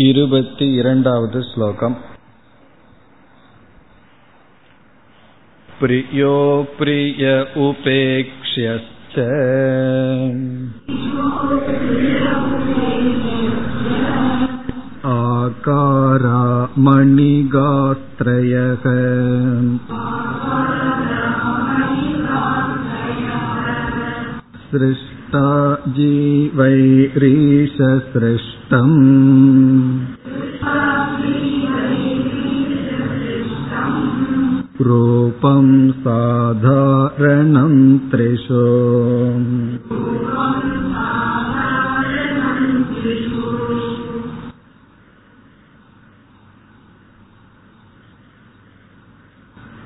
इरवतिरण्डावद् श्लोकम् प्रियो प्रिय उपेक्ष्यश्च आकारा मणिगात्रयः सृष्ट जीवैरीशसृष्टम् रूपं साधारणं त्रिषु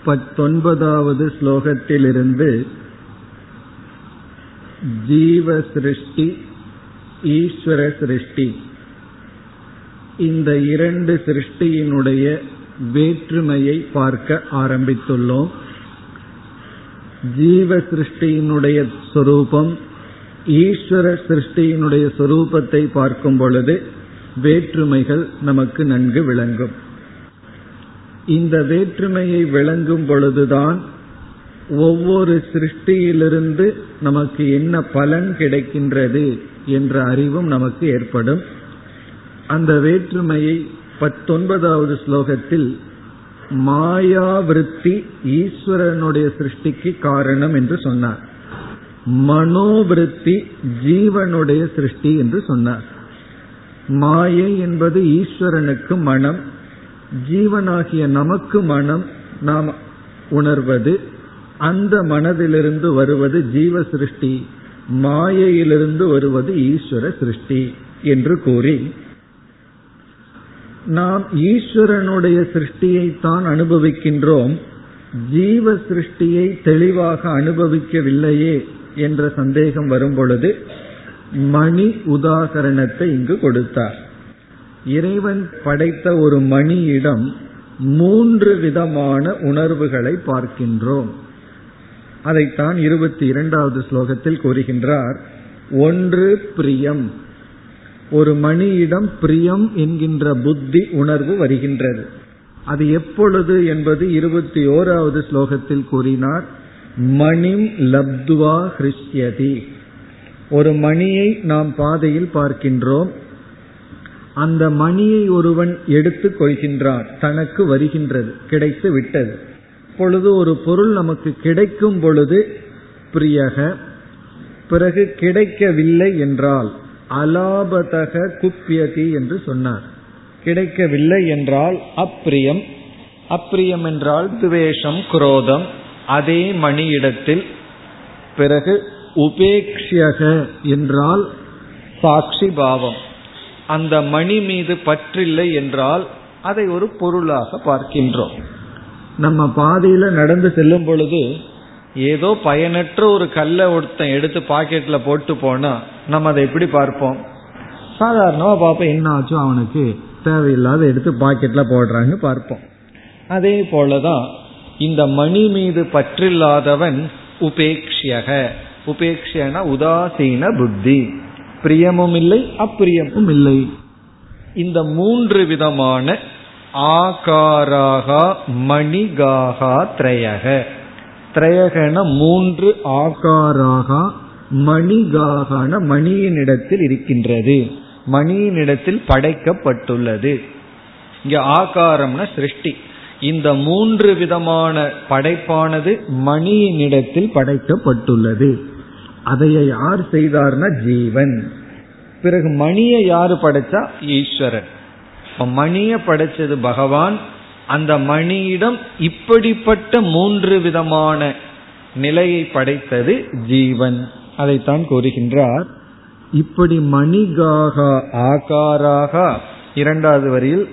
பத்தொன்பதாவது ஸ்லோகத்திலிருந்து ஜீவ சிருஷ்டி ஈஸ்வர சிருஷ்டி இந்த இரண்டு சிருஷ்டியினுடைய வேற்றுமையை பார்க்க ஆரம்பித்துள்ளோம். ஜீவ சிருஷ்டியினுடைய சொரூபம் ஈஸ்வர சிருஷ்டியினுடைய சொரூபத்தை பார்க்கும் பொழுது வேற்றுமைகள் நமக்கு நன்கு விளங்கும். இந்த வேற்றுமையை விளங்கும் பொழுதுதான் ஒவ்வொரு சிருஷ்டியிலிருந்து நமக்கு என்ன பலன் கிடைக்கின்றது என்ற அறிவும் நமக்கு ஏற்படும். அந்த வேற்றுமையை பத்தொன்பதாவது ஸ்லோகத்தில் மாயாவிருத்தி ஈஸ்வரனுடைய சிருஷ்டிக்கு காரணம் என்று சொன்னார். மனோவிருத்தி ஜீவனுடைய சிருஷ்டி என்று சொன்னார். மாயை என்பது ஈஸ்வரனுக்கு மனம் ஜீவனாகிய நமக்கு மனம் நாம் உணர்வது அந்த மனதிலிருந்து வருவது ஜீவ சிருஷ்டி மாயையிலிருந்து வருவது ஈஸ்வர சிருஷ்டி என்று கூறி நாம் ஈஸ்வரனுடைய சிருஷ்டியைத்தான் அனுபவிக்கின்றோம் ஜீவ சிருஷ்டியை தெளிவாக அனுபவிக்கவில்லையே என்ற சந்தேகம் வரும் பொழுது மணி உதாகரணத்தை இங்கு கொடுத்தார். இறைவன் படைத்த ஒரு மணியிடம் மூன்று விதமான உணர்வுகளை பார்க்கின்றோம். அதைத்தான் இருபத்தி இரண்டாவது ஸ்லோகத்தில் கூறுகின்றார். ஒன்று பிரியம். ஒரு மணியிடம் பிரியம் என்கின்ற புத்தி உணர்வு வருகின்றது. அது எப்பொழுது என்பது இருபத்தி ஓராவது ஸ்லோகத்தில் கூறினார். மணிம் லப்துவா ஹிருஷ்யதி. ஒரு மணியை நாம் பாதையில் பார்க்கின்றோம். அந்த மணியை ஒருவன் எடுத்துக் கொள்கின்றான். தனக்கு வருகின்றது. கிடைத்து விட்டது பொழுது ஒரு பொருள் நமக்கு கிடைக்கும் பொழுது பிரியக பிறகு கிடைக்கவில்லை என்றால் அலாபதக குப்பியதி என்று சொன்னார். கிடைக்கவில்லை என்றால் அப்பிரியம் அப்பிரியம் என்றால் துவேஷம் குரோதம் அதே மணியிடத்தில் பிறகு உபேக்ஷக என்றால் சாட்சி பாவம். அந்த மணி மீது பற்றில்லை என்றால் அதை ஒரு பொருளாக பார்க்கின்றோம். நம்ம பாதையில நடந்து செல்லும் பொழுது ஏதோ பயனற்ற ஒரு கல்லை ஒருத்தன் எடுத்து பாக்கெட்ல போட்டு போனா நம்ம அதை எப்படி பார்ப்போம்? சாதாரணமா பார்ப்போம் என்ன ஆச்சும் அவனுக்கு தேவையில்லாத எடுத்து பாக்கெட்ல போடுறாங்க பார்ப்போம். அதே போலதான் இந்த மணி மீது பற்றில்லாதவன் உபேக்ஷியக. உபேக்ஷனா உதாசீன புத்தி. பிரியமும் இல்லை அப்பிரியமும் இல்லை. இந்த மூன்று விதமான ஆகாராகா மணிகாகா திரையக. திரையகன மூன்று ஆகாராகா மணிகாகன மணியின் இடத்தில் இருக்கின்றது. மணியின் இடத்தில் படைக்கப்பட்டுள்ளது. இங்க ஆகாரம்னா சிருஷ்டி. இந்த மூன்று விதமான படைப்பானது மணியினிடத்தில் படைக்கப்பட்டுள்ளது. அதையை யார் செய்தார்னா ஜீவன். பிறகு மணியை யாரு படைச்சா ஈஸ்வரன். மணிய படைச்சது பகவான். அந்த மணியிடம் இப்படிப்பட்ட மூன்று விதமான நிலையை படைத்தது ஜீவன். அதைத்தான் கூறுகின்றார். இப்படி மணிகாக ஆகாராக இரண்டாவது வரியில்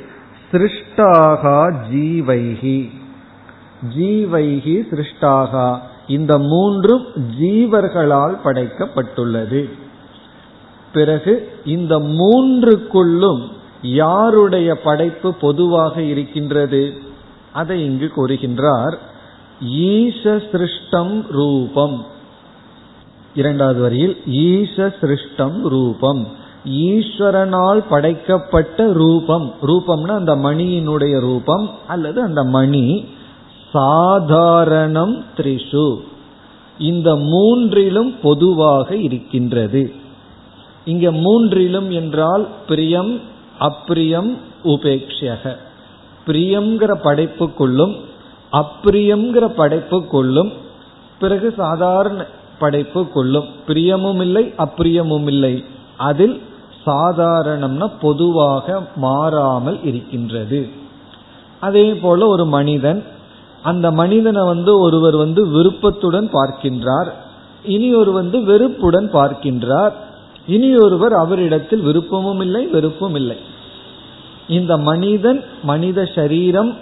சிருஷ்டாகா ஜீவைகி. ஜீவைகி சிருஷ்டாகா. இந்த மூன்றும் ஜீவர்களால் படைக்கப்பட்டுள்ளது. பிறகு இந்த மூன்றுக்குள்ளும் யாருடைய படைப்பு பொதுவாக இருக்கின்றது? அதை இங்கு கூறுகின்றார். ஈச சிருஷ்டம் ரூபம். இரண்டாவது வரியில் ஈச சிருஷ்டம் ரூபம். ஈஸ்வரனால் படைக்கப்பட்ட ரூபம். ரூபம்னா அந்த மணியினுடைய ரூபம் அல்லது அந்த மணி. சாதாரணம் த்ரிஷு. இந்த மூன்றிலும் பொதுவாக இருக்கின்றது. இங்க மூன்றிலும் என்றால் பிரியம் அப்பிரியம் உபேக்ஷக பிரியம்ங்கிற படைப்புக்குள்ளும் அப்பிரியம்ங்கிற படைப்புக்குள்ளும் பிறகு சாதாரண படைப்புக்குள்ளும் பிரியமும் இல்லை அப்பிரியமும் இல்லை அதில் சாதாரணம்னா பொதுவாக மாறாமல் இருக்கின்றது. அதே போல ஒரு மனிதன் அந்த மனிதனை வந்து ஒருவர் வந்து விருப்பத்துடன் பார்க்கின்றார். இனி ஒரு வந்து வெறுப்புடன் பார்க்கின்றார். இனி ஒருவர் அவரிடத்தில் விருப்பமும் இல்லை வெறுப்பும் இல்லை. இந்த மனிதன் மனித சரீரம்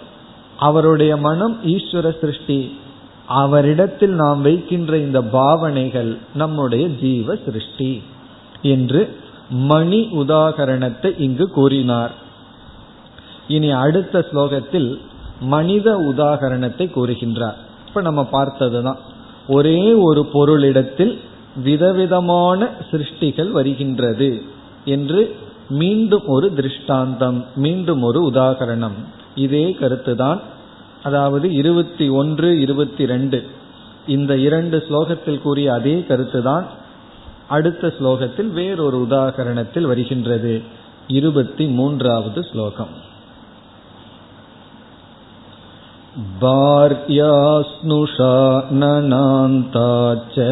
அவருடைய மனம் ஈஸ்வர சிருஷ்டி. அவரிடத்தில் நாம் வைக்கின்ற இந்த பாவனைகள் நம்முடைய ஜீவ சிருஷ்டி என்று மணி உதாகரணத்தை இங்கு கூறினார். இனி அடுத்த ஸ்லோகத்தில் மனித உதாகரணத்தை கூறுகின்றார். இப்ப நம்ம பார்த்ததுதான். ஒரே ஒரு பொருளிடத்தில் விதவிதமான சிருஷ்டிகள் வருகின்றது என்று மீண்டும் ஒரு திருஷ்டாந்தம் மீண்டும் ஒரு உதாகரணம். இதே கருத்துதான் அதாவது இருபத்தி ஒன்று இருபத்தி ரெண்டு. இந்த இரண்டு ஸ்லோகத்தில் கூறிய அதே கருத்துதான் அடுத்த ஸ்லோகத்தில் வேறொரு உதாகரணத்தில் வருகின்றது. இருபத்தி மூன்றாவது ஸ்லோகம். भार्यास्नुषा ननान्ता च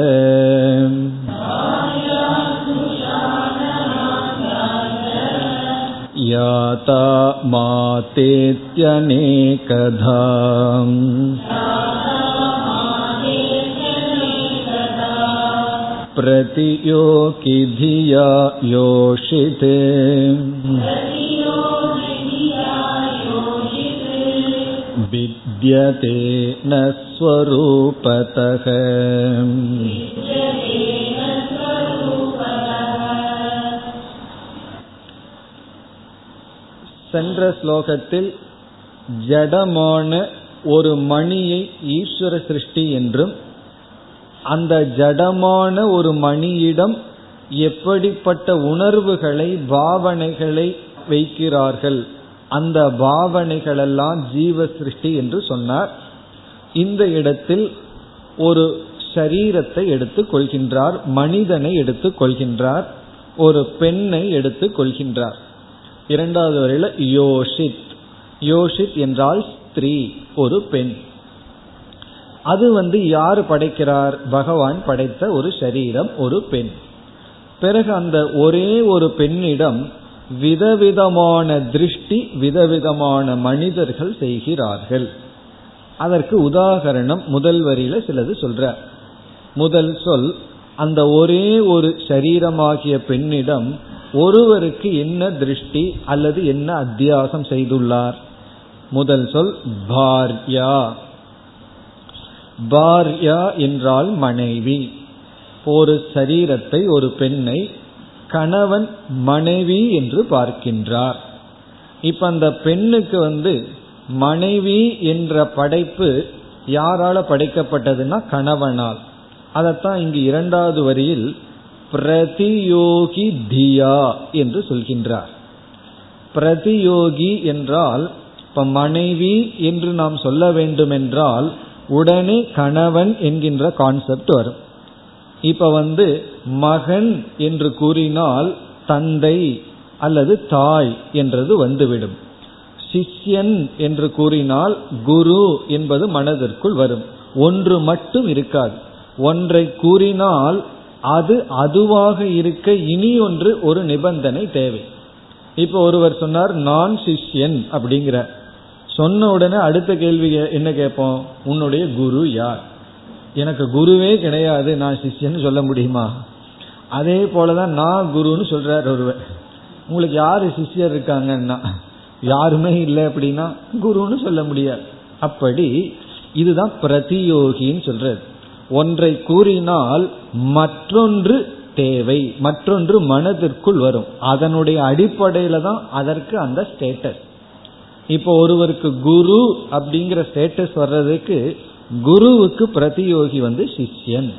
याता मातेत्यनेकधा प्रतियोगि धिया योषिते विद्यते न स्वरूपतः சென்ற ஸ்லோகத்தில் ஜடமான ஒரு மணியை ஈஸ்வர சிருஷ்டி என்றும் அந்த ஜடமான ஒரு மணியிடம் எப்படிப்பட்ட உணர்வுகளை பாவனைகளை வைக்கிறார்கள் அந்த பாவனைகளெல்லாம் ஜீவ சிருஷ்டி என்று சொன்னார். இந்த இடத்தில் ஒரு சரீரத்தை எடுத்துக் கொள்கின்றார் மனிதனை எடுத்துக் கொள்கின்றார் ஒரு பெண்ணை எடுத்துக் கொள்கின்றார். இரண்டாவது வரையில யோஷித். யோஷித் என்றால் ஸ்திரீ ஒரு பெண். அது வந்து யார் படைக்கிறார்? பகவான் படைத்த ஒரு சரீரம் ஒரு பெண். பிறகு அந்த ஒரே ஒரு பெண்ணிடம் விதவிதமான திருஷ்டி விதவிதமான மனிதர்கள் செய்கிறார்கள். அதற்கு உதாகரணம் முதல் வரியில சிலது சொல்ற. முதல் சொல் அந்த ஒரே ஒரு சரீரமாகிய பெண்ணிடம் ஒருவருக்கு என்ன திருஷ்டி அல்லது என்ன அத்தியாசம் செய்துள்ளார்? முதல் சொல் பார்யா. பார்யா என்றால் மனைவி. ஒரு சரீரத்தை ஒரு பெண்ணை கணவன் மனைவி என்று பார்க்கின்றார். இப்ப அந்த பெண்ணுக்கு வந்து மனைவி என்ற படைப்பு யாரால படைக்கப்பட்டதுன்னா கணவனால். அதைத்தான் இங்கு இரண்டாவது வரியில் பிரதியோகி தியா என்று சொல்கின்றார். பிரதியோகி என்றால் இப்ப மனைவி என்று நாம் சொல்ல வேண்டுமென்றால் உடனே கணவன் என்கின்ற கான்செப்ட் வரும். இப்ப வந்து மகன் என்று கூறினால் தந்தை அல்லது தாய் என்றது வந்துவிடும். சிஷ்யன் என்று கூறினால் குரு என்பது மனதிற்குள் வரும். ஒன்று மட்டும் இருக்காது. ஒன்றை கூறினால் அது அதுவாக இருக்க இனி ஒன்று ஒரு நிபந்தனை தேவை. இப்ப ஒருவர் சொன்னார் நான் சிஷ்யன் அப்படிங்கிற. சொன்ன உடனே அடுத்த கேள்வி என்ன கேட்போம்? உன்னுடைய குரு யார்? எனக்கு குருவே கிடையாது நான் சிஷ்யன்னு சொல்ல முடியுமா? அதே போலதான் நான் குருன்னு சொல்றார் ஒருவர். உங்களுக்கு யாரு சிஷ்யர் இருக்காங்கன்னா யாருமே இல்லை அப்படின்னா குருன்னு சொல்ல முடியாது. அப்படி இதுதான் பிரதியோகின்னு சொல்றது. ஒன்றை கூறினால் மற்றொன்று தேவை மற்றொன்று மனதிற்குள் வரும். அதனுடைய அடிப்படையில தான் அதற்கு அந்த ஸ்டேட்டஸ் இப்போ ஒருவருக்கு குரு அப்படிங்கிற ஸ்டேட்டஸ் வர்றதுக்கு குருவுக்கு பிரதியோகி வந்து சிஷ்யன்.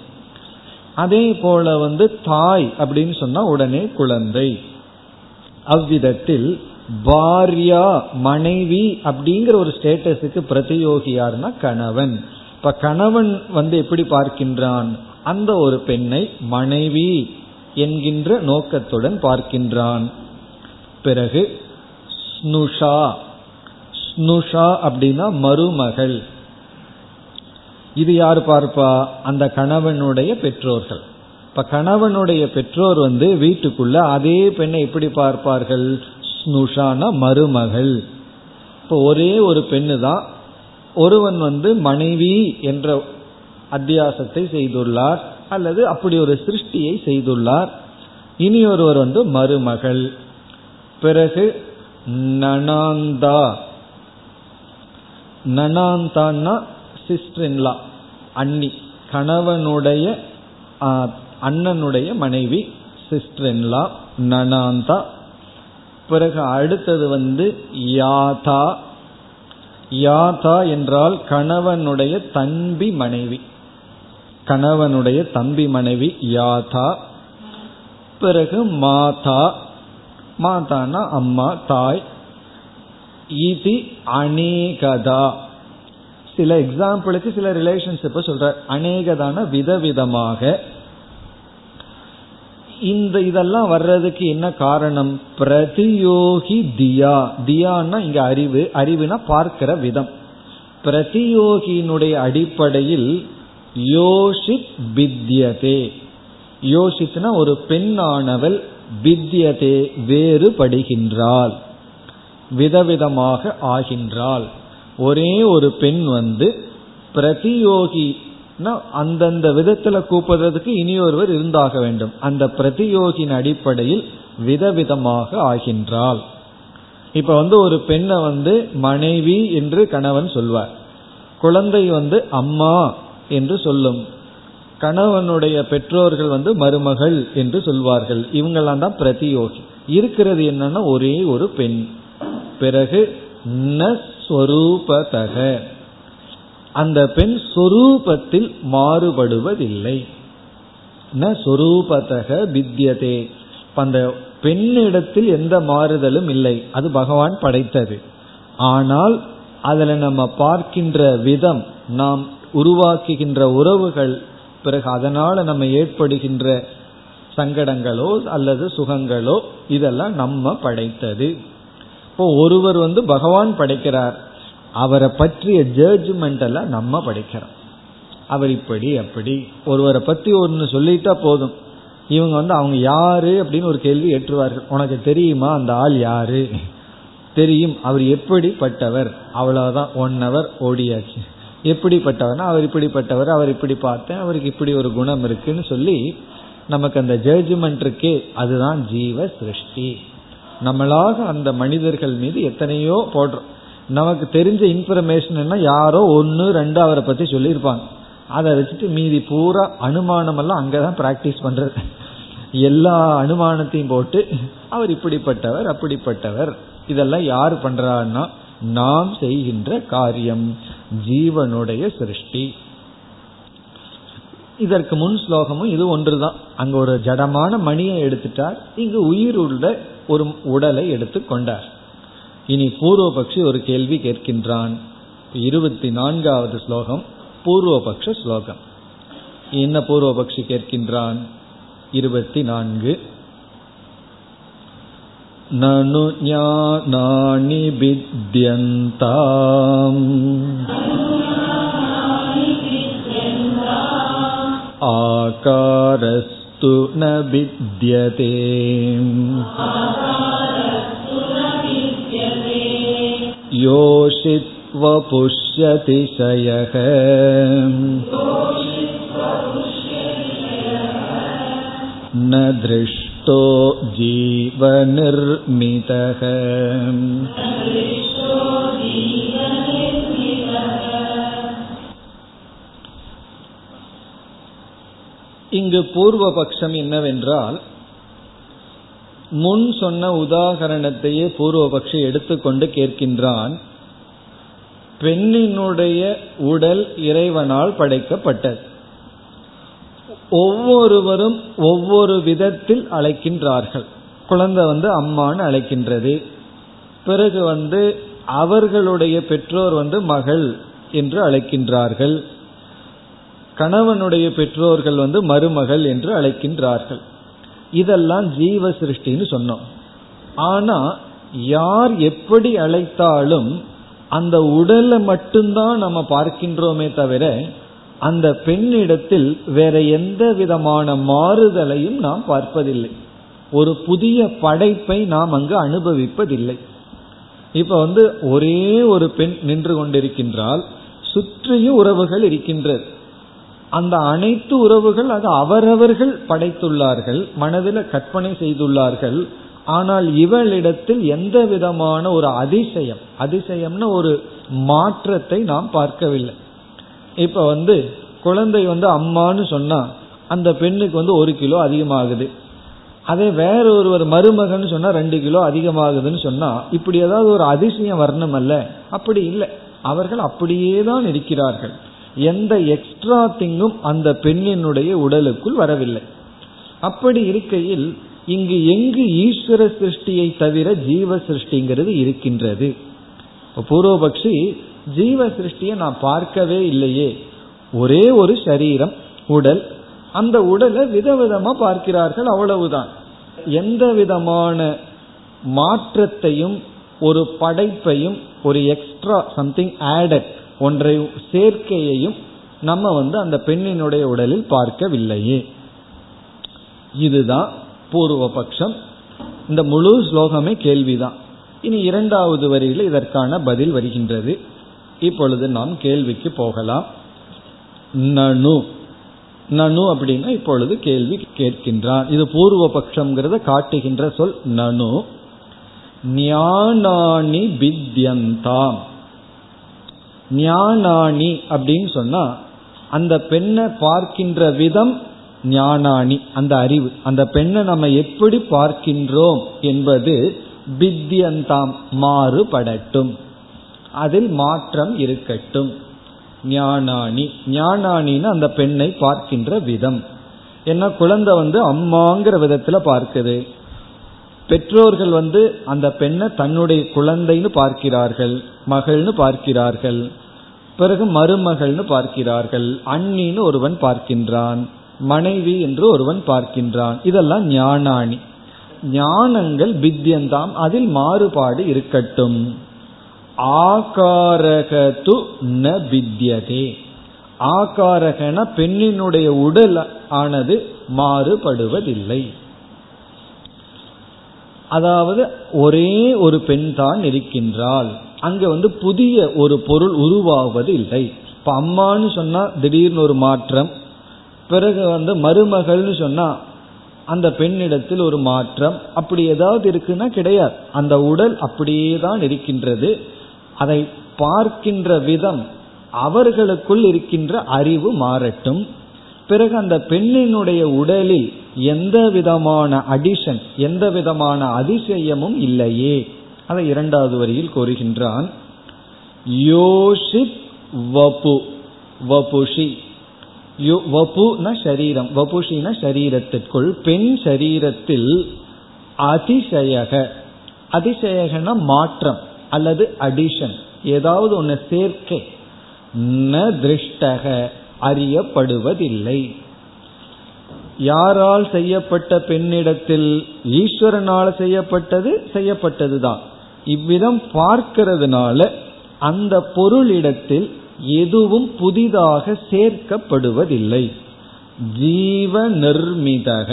அதே போல வந்து தாய் அப்படின்னு சொன்னா உடனே குழந்தை. அவ்விதத்தில் பாரியா மனைவி அப்படிங்கிற ஒரு ஸ்டேட்டஸுக்கு பிரதியோகியார்னா கணவன். இப்ப கணவன் வந்து எப்படி பார்க்கின்றான்? அந்த ஒரு பெண்ணை மனைவி என்கின்ற நோக்கத்துடன் பார்க்கின்றான். பிறகு ஸ்னுஷா. ஸ்னுஷா அப்படின்னா மருமகள். இது யார் பார்ப்பா? அந்த கணவனுடைய பெற்றோர்கள். இப்ப கணவனுடைய பெற்றோர் வந்து வீட்டுக்குள்ள அதே பெண்ணை எப்படி பார்ப்பார்கள்? ஸ்னுஷான மருமகள். இப்போ ஒரே ஒரு பெண்ணு தான் ஒருவன் வந்து மனைவி என்ற அத்தியாசத்தை செய்துள்ளார் அல்லது அப்படி ஒரு சிருஷ்டியை செய்துள்ளார். இனி ஒருவர் வந்து மருமகள். பிறகு நனாந்தா. நனாந்தான்னா சிஸ்டர்லா அன்னி கணவனுடைய அண்ணனுடைய மனைவி சிஸ்டர்லா நனாந்தா. பிறகு அடுத்தது வந்து யாதா. யாதா என்றால் கணவனுடைய தம்பி மனைவி. கணவனுடைய தம்பி மனைவி யாதா. பிறகு மாதா. மாதானா அம்மா தாய். இது அநேகதா. சில எக்ஸாம்பிளுக்கு சில ரிலேஷன்ஷிப்பை சொல்ற அநேகதான விதவிதமாக இந்த இதெல்லாம் வர்றதுக்கு என்ன காரணம்? பிரதியோகி தியா. தியான்னா இங்க அறிவு அறிவுனா பார்க்கிற விதம். பிரதியோகியினுடைய அடிப்படையில் யோஷித் பித்யதே யோசித்னா ஒரு பெண்ணானவள் வித்யதே வேறுபடுகின்றாள் விதவிதமாக ஆகின்றாள். ஒரே ஒரு பெண் வந்து பிரதியோகி அந்தந்த விதத்துல கூப்பிடுறதுக்கு இனி ஒருவர் இருந்தாக வேண்டும். அந்த பிரதியோகின் அடிப்படையில் விதவிதமாக ஆகின்றாள். இப்ப வந்து ஒரு பெண்ணை வந்து மனைவி என்று கணவன் சொல்வார். குழந்தை வந்து அம்மா என்று சொல்லும். கணவனுடைய பெற்றோர்கள் வந்து மருமகள் என்று சொல்வார்கள். இவங்கெல்லாம் தான் பிரதியோகி. இருக்கிறது என்னன்னா ஒரே ஒரு பெண். பிறகு ஸ்வரூபதக. அந்த பெண் சொரூபத்தில் மாறுபடுவதில்லை. ந சொரூபதக வித்யதே. அந்த பெண்ணிடத்தில் எந்த மாறுதலும் இல்லை. அது பகவான் படைத்தது. ஆனால் அதில் நம்ம பார்க்கின்ற விதம் நாம் உருவாக்குகின்ற உறவுகள் பிறகு அதனால நம்ம ஏற்படுகின்ற சங்கடங்களோ அல்லது சுகங்களோ இதெல்லாம் நம்ம படைத்தது. இப்போ ஒருவர் வந்து பகவான் படைக்கிறார். அவரை பற்றிய ஜட்ஜ்மெண்ட் எல்லாம் நம்ம படிக்கிறோம். அவர் இப்படி அப்படி. ஒருவரை பத்தி ஒன்று சொல்லிட்டா போதும். இவங்க வந்து அவங்க யாரு அப்படின்னு ஒரு கேள்வி ஏற்றுவார்கள். உனக்கு தெரியுமா? அந்த ஆள் யாரு? தெரியும். அவர் எப்படிப்பட்டவர்? அவ்வளவுதான். One hour ஓடியாச்சு. எப்படிப்பட்டவர்னா அவர் இப்படிப்பட்டவர் அவர் இப்படி பார்த்தேன் அவருக்கு இப்படி ஒரு குணம் இருக்குன்னு சொல்லி நமக்கு அந்த ஜட்ஜ்மெண்ட் இருக்கே. அதுதான் ஜீவ சிருஷ்டி. நம்மளாக அந்த மனிதர்கள் மீது எத்தனையோ போடுறோம். நமக்கு தெரிஞ்ச இன்ஃபர்மேஷன் என்ன? யாரோ ஒன்று ரெண்டு அவரை பற்றி சொல்லியிருப்பாங்க. அதை வச்சுட்டு மீதி பூரா அனுமானம் எல்லாம் அங்கதான் ப்ராக்டிஸ் பண்ணுறது எல்லா அனுமானத்தையும் போட்டு அவர் இப்படிப்பட்டவர் அப்படிப்பட்டவர். இதெல்லாம் யார் பண்ணுறாருன்னா நாம் செய்கின்ற காரியம் ஜீவனுடைய சிருஷ்டி. இதற்கு முன் ஸ்லோகமும் இது ஒன்றுதான். அங்க ஒரு ஜடமான மணியை எடுத்துட்டார். இங்கு உயிர் உள்ள ஒரு உடலை எடுத்து கொண்டார் இனி பூர்வபக்ஷி ஒரு கேள்வி கேட்கின்றான் இருபத்தி நான்காவது ஸ்லோகம் பூர்வபக்ஷ ஸ்லோகம் என்ன பூர்வபக்ஷி கேட்கின்றான் இருபத்தி நான்கு ननु ज्ञानानि विद्यन्ताम् आकारस्तु न विद्यते योषित्वपुष्यतिशयः न दृष्टो जीवनिर्मितः இங்கு பூர்வபக்ஷம் என்னவென்றால் முன் சொன்ன உதாகரணத்தையே பூர்வபக்ஷி எடுத்துக்கொண்டு கேட்கின்றான். பெண்ணினுடைய உடல் இறைவனால் படைக்கப்பட்டது. ஒவ்வொருவரும் ஒவ்வொரு விதத்தில் அழைக்கின்றார்கள். குழந்தை வந்து அம்மான்னு அழைக்கின்றது. பிறகு வந்து அவர்களுடைய பெற்றோர் வந்து மகள் என்று அழைக்கின்றார்கள். கணவனுடைய பெற்றோர்கள் வந்து மருமகள் என்று அழைக்கின்றார்கள். இதெல்லாம் ஜீவ சிருஷ்டின்னு சொன்னோம். ஆனா யார் எப்படி அழைத்தாலும் அந்த உடலை மட்டும்தான் நம்ம பார்க்கின்றோமே தவிர அந்த பெண்ணிடத்தில் வேற எந்த விதமான மாறுதலையும் நாம் பார்ப்பதில்லை. ஒரு புதிய படைப்பை நாம் அங்கு அனுபவிப்பதில்லை. இப்ப வந்து ஒரே ஒரு பெண் நின்று கொண்டிருக்கின்றால் சுற்றியும் உறவுகள் இருக்கின்றது. அந்த அனைத்து உறவுகள் அது அவரவர்கள் படைத்துள்ளார்கள் மனதில் கற்பனை செய்துள்ளார்கள். ஆனால் இவளிடத்தில் எந்த விதமான ஒரு அதிசயம் அதிசயம்னு ஒரு மாற்றத்தை நாம் பார்க்கவில்லை. இப்ப வந்து குழந்தை வந்து அம்மான்னு சொன்னா அந்த பெண்ணுக்கு வந்து ஒரு கிலோ அதிகமாகுது. அதே வேற ஒருவர் மருமகன் சொன்னா ரெண்டு கிலோ அதிகமாகுதுன்னு சொன்னா இப்படி ஏதாவது ஒரு அதிசயம் வரணும் அல்ல அப்படி இல்லை. அவர்கள் அப்படியே தான் இருக்கிறார்கள். எந்த எக்ஸ்ட்ரா திங்கும் அந்த பெண்ணினுடைய உடலுக்குள் வரவில்லை. அப்படி இருக்கையில் இங்கு எங்கு ஈஸ்வர சிருஷ்டியை தவிர ஜீவ சிருஷ்டிங்கிறது இருக்கின்றது. பூர்வபக்ஷி ஜீவ சிருஷ்டியை நான் பார்க்கவே இல்லையே. ஒரே ஒரு சரீரம் உடல். அந்த உடலை விதவிதமா பார்க்கிறார்கள் அவ்வளவுதான். எந்த விதமான மாற்றத்தையும் ஒரு படைப்பையும் ஒரு எக்ஸ்ட்ரா சம்திங் ஆடட் ஒன்றை சேர்க்கையையும் நம்ம வந்து அந்த பெண்ணினுடைய உடலில் பார்க்கவில்லையே. இதுதான் பூர்வ பட்சம் இந்த முழு ஸ்லோகமே கேள்விதான். இனி இரண்டாவது வரியில் இதற்கான பதில் வருகின்றது. இப்பொழுது நாம் கேள்விக்கு போகலாம். நனு. நனு அப்படின்னா இப்பொழுது கேள்வி கேட்கின்றான். இது பூர்வ பட்சம்ங்கிறத காட்டுகின்ற சொல் நனு. ஞானாணி பித்யந்தாம் ஞானாணி அப்படின்னு சொன்னா அந்த பெண்ணை பார்க்கின்ற விதம் ஞானாணி அந்த அறிவு. அந்த பெண்ணை நம்ம எப்படி பார்க்கின்றோம் என்பது பித்தியந்தாம் மாறுபடட்டும். அதில் மாற்றம் இருக்கட்டும். ஞானாணி. ஞானாணின்னு அந்த பெண்ணை பார்க்கின்ற விதம். என்ன குழந்தை வந்து அம்மாங்கிற விதத்துல பார்க்குது. பெற்றோர்கள் வந்து அந்த பெண்ணை தன்னுடைய குழந்தைன்னு பார்க்கிறார்கள் மகள்னு பார்க்கிறார்கள் பிறகு மருமகள்னு பார்க்கிறார்கள் அண்ணின்னு ஒருவன் பார்க்கின்றான் மனைவி என்று ஒருவன் பார்க்கின்றான். இதெல்லாம் ஞானாணி. ஞானங்கள் பித்தியந்தாம் அதில் மாறுபாடு இருக்கட்டும். ஆகாரகது ந பித்தியதே ஆகாரகன பெண்ணினுடைய உடல் ஆனது மாறுபடுவதில்லை. அதாவது ஒரே ஒரு பெண் தான் இருக்கின்றாள். அங்க வந்து புதிய ஒரு பொருள் உருவாவது இல்லை. இப்ப அம்மான்னு சொன்னா திடீர்னு ஒரு மாற்றம். பிறகு வந்து மருமகள்னு சொன்னா அந்த பெண்ணிடத்தில் ஒரு மாற்றம். அப்படி ஏதாவது இருக்குன்னா கிடையாது. அந்த உடல் அப்படியே தான் இருக்கின்றது. அதை பார்க்கின்ற விதம் அவர்களுக்குள் இருக்கின்ற அறிவு மாறட்டும். பிறகு அந்த பெண்ணினுடைய உடலில் எந்த விதமான அடிஷன் எந்த விதமான அதிசயமும் இல்லையே. அதை இரண்டாவது வரியில் கூறுகின்றான். யோஷித் வபு வபுஷி. வபுன சரீரம் வபுஷின சரீரத்திற்குள் பெண் சரீரத்தில் அதிசயக அதிசயகன மாற்றம் அல்லது அடிஷன் ஏதாவது ஒன்று சேர்க்கை ந திருஷ்டக அறியப்படுவதில்லை. யாரால் செய்யப்பட்ட பெண்ணிடத்தில் ஈஸ்வரனால் செய்யப்பட்டது செய்யப்பட்டதுதான். இவ்விதம் பார்க்கிறதுனால அந்த பொருளிடத்தில் எதுவும் புதிதாக சேர்க்கப்படுவதில்லை. ஜீவ நிர்மிதக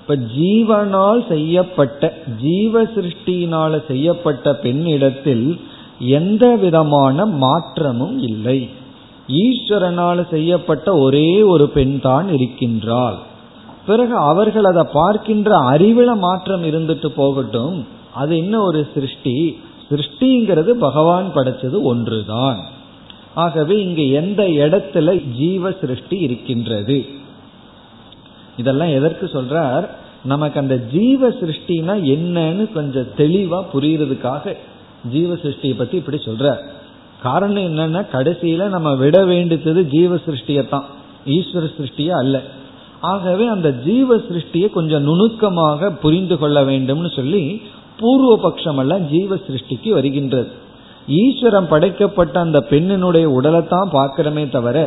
இப்ப ஜீவனால் செய்யப்பட்ட ஜீவ சிருஷ்டியினால செய்யப்பட்ட பெண்ணிடத்தில் எந்த விதமான மாற்றமும் இல்லை. ஈஸ்வரனால் செய்யப்பட்ட ஒரே ஒரு பெண் தான் இருக்கின்றாள். பிறகு அவர்கள் அதை பார்க்கின்ற அறிவில மாற்றம் இருந்துட்டு போகட்டும். அது என்ன ஒரு சிருஷ்டி? சிருஷ்டிங்கிறது பகவான் படைச்சது ஒன்றுதான். ஆகவே இங்கு எந்த இடத்துல ஜீவ சிருஷ்டி இருக்கின்றது? இதெல்லாம் எதற்கு சொல்றார்? நமக்கு அந்த ஜீவ சிருஷ்டினா என்னன்னு கொஞ்சம் தெளிவா புரியறதுக்காக ஜீவ சிருஷ்டியை பத்தி இப்படி சொல்றார். காரணம் என்னன்னா கடைசியில நம்ம விட வேண்டியது ஜீவ சிருஷ்டியத்தான் ஈஸ்வர சிருஷ்டிய அல்ல. ஆகவே அந்த ஜீவ சிருஷ்டியை கொஞ்சம் நுணுக்கமாக புரிந்து கொள்ள வேண்டும்னு சொல்லி பூர்வ பட்சம் எல்லாம் ஜீவ சிருஷ்டிக்கு வருகின்றது. ஈஸ்வரம் படைக்கப்பட்ட அந்த பெண்ணினுடைய உடலை தான் பார்க்கிறமே தவிர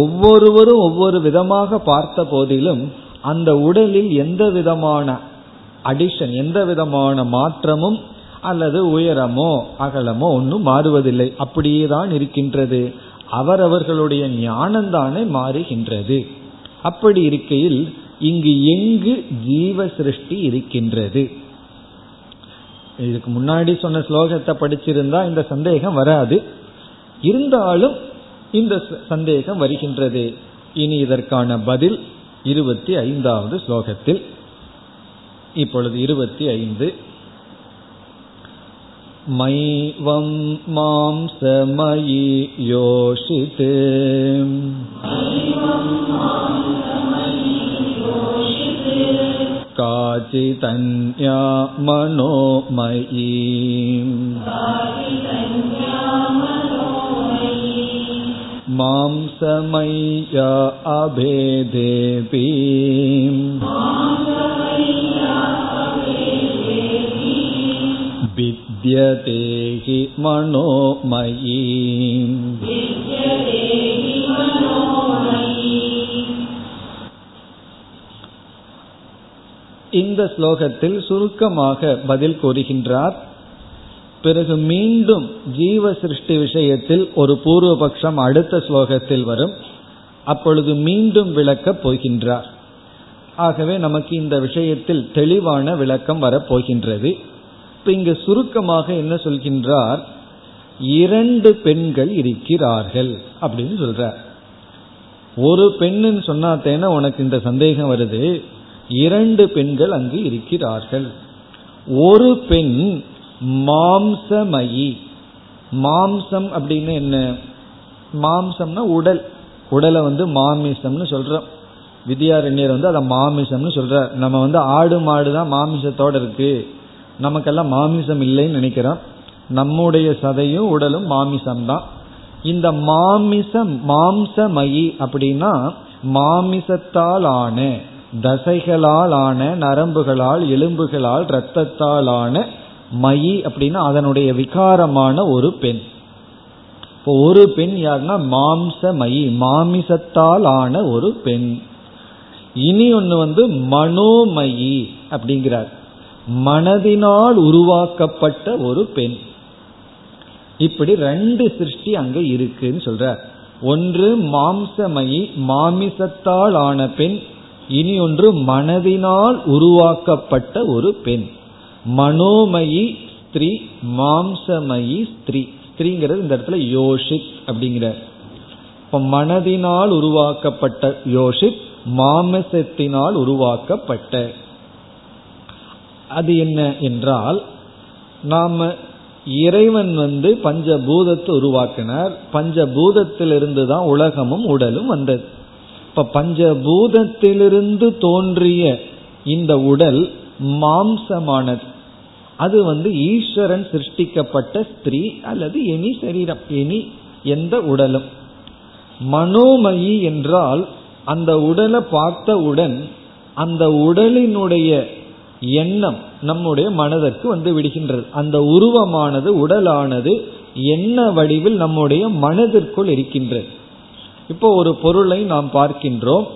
ஒவ்வொருவரும் ஒவ்வொரு விதமாக பார்த்த போதிலும் அந்த உடலில் எந்த விதமான அடிஷன் எந்த விதமான மாற்றமும் அல்லது உயரமோ அகலமோ ஒன்றும் மாறுவதில்லை. அப்படியே தான் இருக்கின்றது. அவரவர்களுடைய ஞானம்தானே மாறுகின்றது. அப்படி இருக்கையில் இங்கு எங்கு ஜீவ சிருஷ்டி இருக்கின்றது. இதுக்கு முன்னாடி சொன்ன ஸ்லோகத்தை படிச்சிருந்தா இந்த சந்தேகம் வராது. இருந்தாலும் இந்த சந்தேகம் வருகின்றது. இனி இதற்கான பதில் இருபத்தி ஐந்தாவது ஸ்லோகத்தில். இப்பொழுது இருபத்தி ஐந்து. मैवं मांसमयि योषित् काचिदन्या मनोमयी मांसमय्या अभेदेऽपि विद्यते हि मनोमयी இந்த ஸ்லோகத்தில் சுருக்கமாக பதில் கூறுகின்றார் பிறகு மீண்டும் ஜீவ சிருஷ்டி விஷயத்தில் ஒரு பூர்வபக்ஷம் அடுத்த ஸ்லோகத்தில் வரும் அப்பொழுது மீண்டும் விளக்கப் போகின்றார் ஆகவே நமக்கு இந்த விஷயத்தில் தெளிவான விளக்கம் வரப்போகின்றது இப்ப இங்க சுருக்கமாக என்ன சொல்கின்றார்? இரண்டு பெண்கள் இருக்கிறார்கள் அப்படின்னு சொல்றார். ஒரு பெண்ணுன்னு சொன்னாத்தேன உனக்கு இந்த சந்தேகம் வருது. இரண்டு பெண்கள் அங்கு இருக்கிறார்கள். ஒரு பெண் மாம்சமயி. மாம்சம் அப்படின்னு என்ன? மாம்சம்னா உடல். உடலை வந்து மாமிசம்னு சொல்றோம். வித்யாரண்யர் வந்து அதை மாமிசம்னு சொல்றார். நம்ம வந்து ஆடு மாடு தான் மாமிசத்தோட இருக்கு. நமக்கெல்லாம் மாமிசம் இல்லைன்னு நினைக்கிறோம். நம்முடைய சதையும் உடலும் மாமிசம் தான் இந்த மாமிசம் மாம்சமயி அப்படின்னா மாமிசத்தால் ஆன தசைகளால் ஆன நரம்புகளால் எலும்புகளால் இரத்தத்தால் ஆன மயி அப்படின்னா அதனுடைய விகாரமான ஒரு பெண். இப்போ ஒரு பெண் யாருன்னா மாம்சமயி மாமிசத்தால் ஆன ஒரு பெண். இனி ஒன்று வந்து மனோமயி அப்படிங்கிறார். மனதினால் உருவாக்கப்பட்ட ஒரு பெண். இப்படி ரெண்டு சிருஷ்டி அங்க இருக்குன்னு சொல்ற. ஒன்று மாம்சமயி மாமிசத்தால் ஆன பெண் இனி ஒன்று மனதினால் உருவாக்கப்பட்ட ஒரு பெண். மனோமயி ஸ்திரீ மாம்சமயி ஸ்திரீ. ஸ்திரீங்கிறது இந்த இடத்துல யோஷித் அப்படிங்கிற. இப்ப மனதினால் உருவாக்கப்பட்ட யோஷித் மாமிசத்தினால் உருவாக்கப்பட்ட. அது என்ன என்றால் நாம இறைவன் வந்து பஞ்சபூதத்தை உருவாக்கினார். பஞ்சபூதத்திலிருந்து தான் உலகமும் உடலும் வந்தது. இப்ப பஞ்சபூதத்திலிருந்து தோன்றிய இந்த உடல் மாம்சமானது. அது வந்து ஈஸ்வரன் சிருஷ்டிக்கப்பட்ட ஸ்திரீ அல்லது எனி சரீரம் எனி எந்த உடலும். மனோமயி என்றால் அந்த உடலை பார்த்தவுடன் அந்த உடலினுடைய எண்ணம் நம்முடைய மனதிற்கு வந்து விடுகின்றது. அந்த உருவமானது உடலானது என்ன வடிவில் நம்முடைய மனதிற்குள் இருக்கின்றது. இப்போ ஒரு பொருளை நாம் பார்க்கின்றோம்.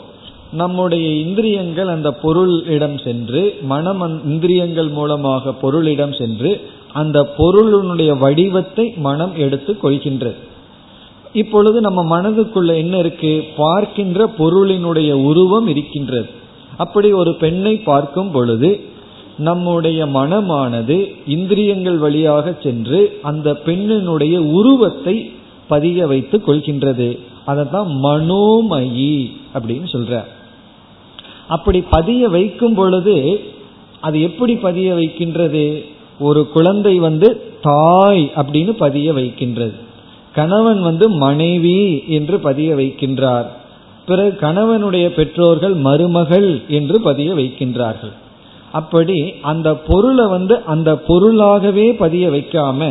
நம்முடைய இந்திரியங்கள் அந்த பொருளிடம் சென்று மனம் இந்திரியங்கள் மூலமாக பொருளிடம் சென்று அந்த பொருளினுடைய வடிவத்தை மனம் எடுத்து கொள்கின்றது. இப்பொழுது நம்ம மனதுக்குள்ள என்ன இருக்கு? பார்க்கின்ற பொருளினுடைய உருவம் இருக்கின்றது. அப்படி ஒரு பெண்ணை பார்க்கும் பொழுது நம்முடைய மனமானது இந்திரியங்கள் வழியாக சென்று அந்த பெண்ணினுடைய உருவத்தை பதிய வைத்துக் கொள்கின்றது. அதைத்தான் மனோமயி அப்படின்னு சொல்ற. அப்படி பதிய வைக்கும் பொழுது அது எப்படி பதிய வைக்கின்றது? ஒரு குழந்தை வந்து தாய் அப்படின்னு பதிய வைக்கின்றது. கணவன் வந்து மனைவி என்று பதிய வைக்கின்றார். பிறகு கணவனுடைய பெற்றோர்கள் மருமகள் என்று பதிய வைக்கின்றார்கள். அப்படி அந்த பொருளை வந்து அந்த பொருளாகவே பதிய வைக்காம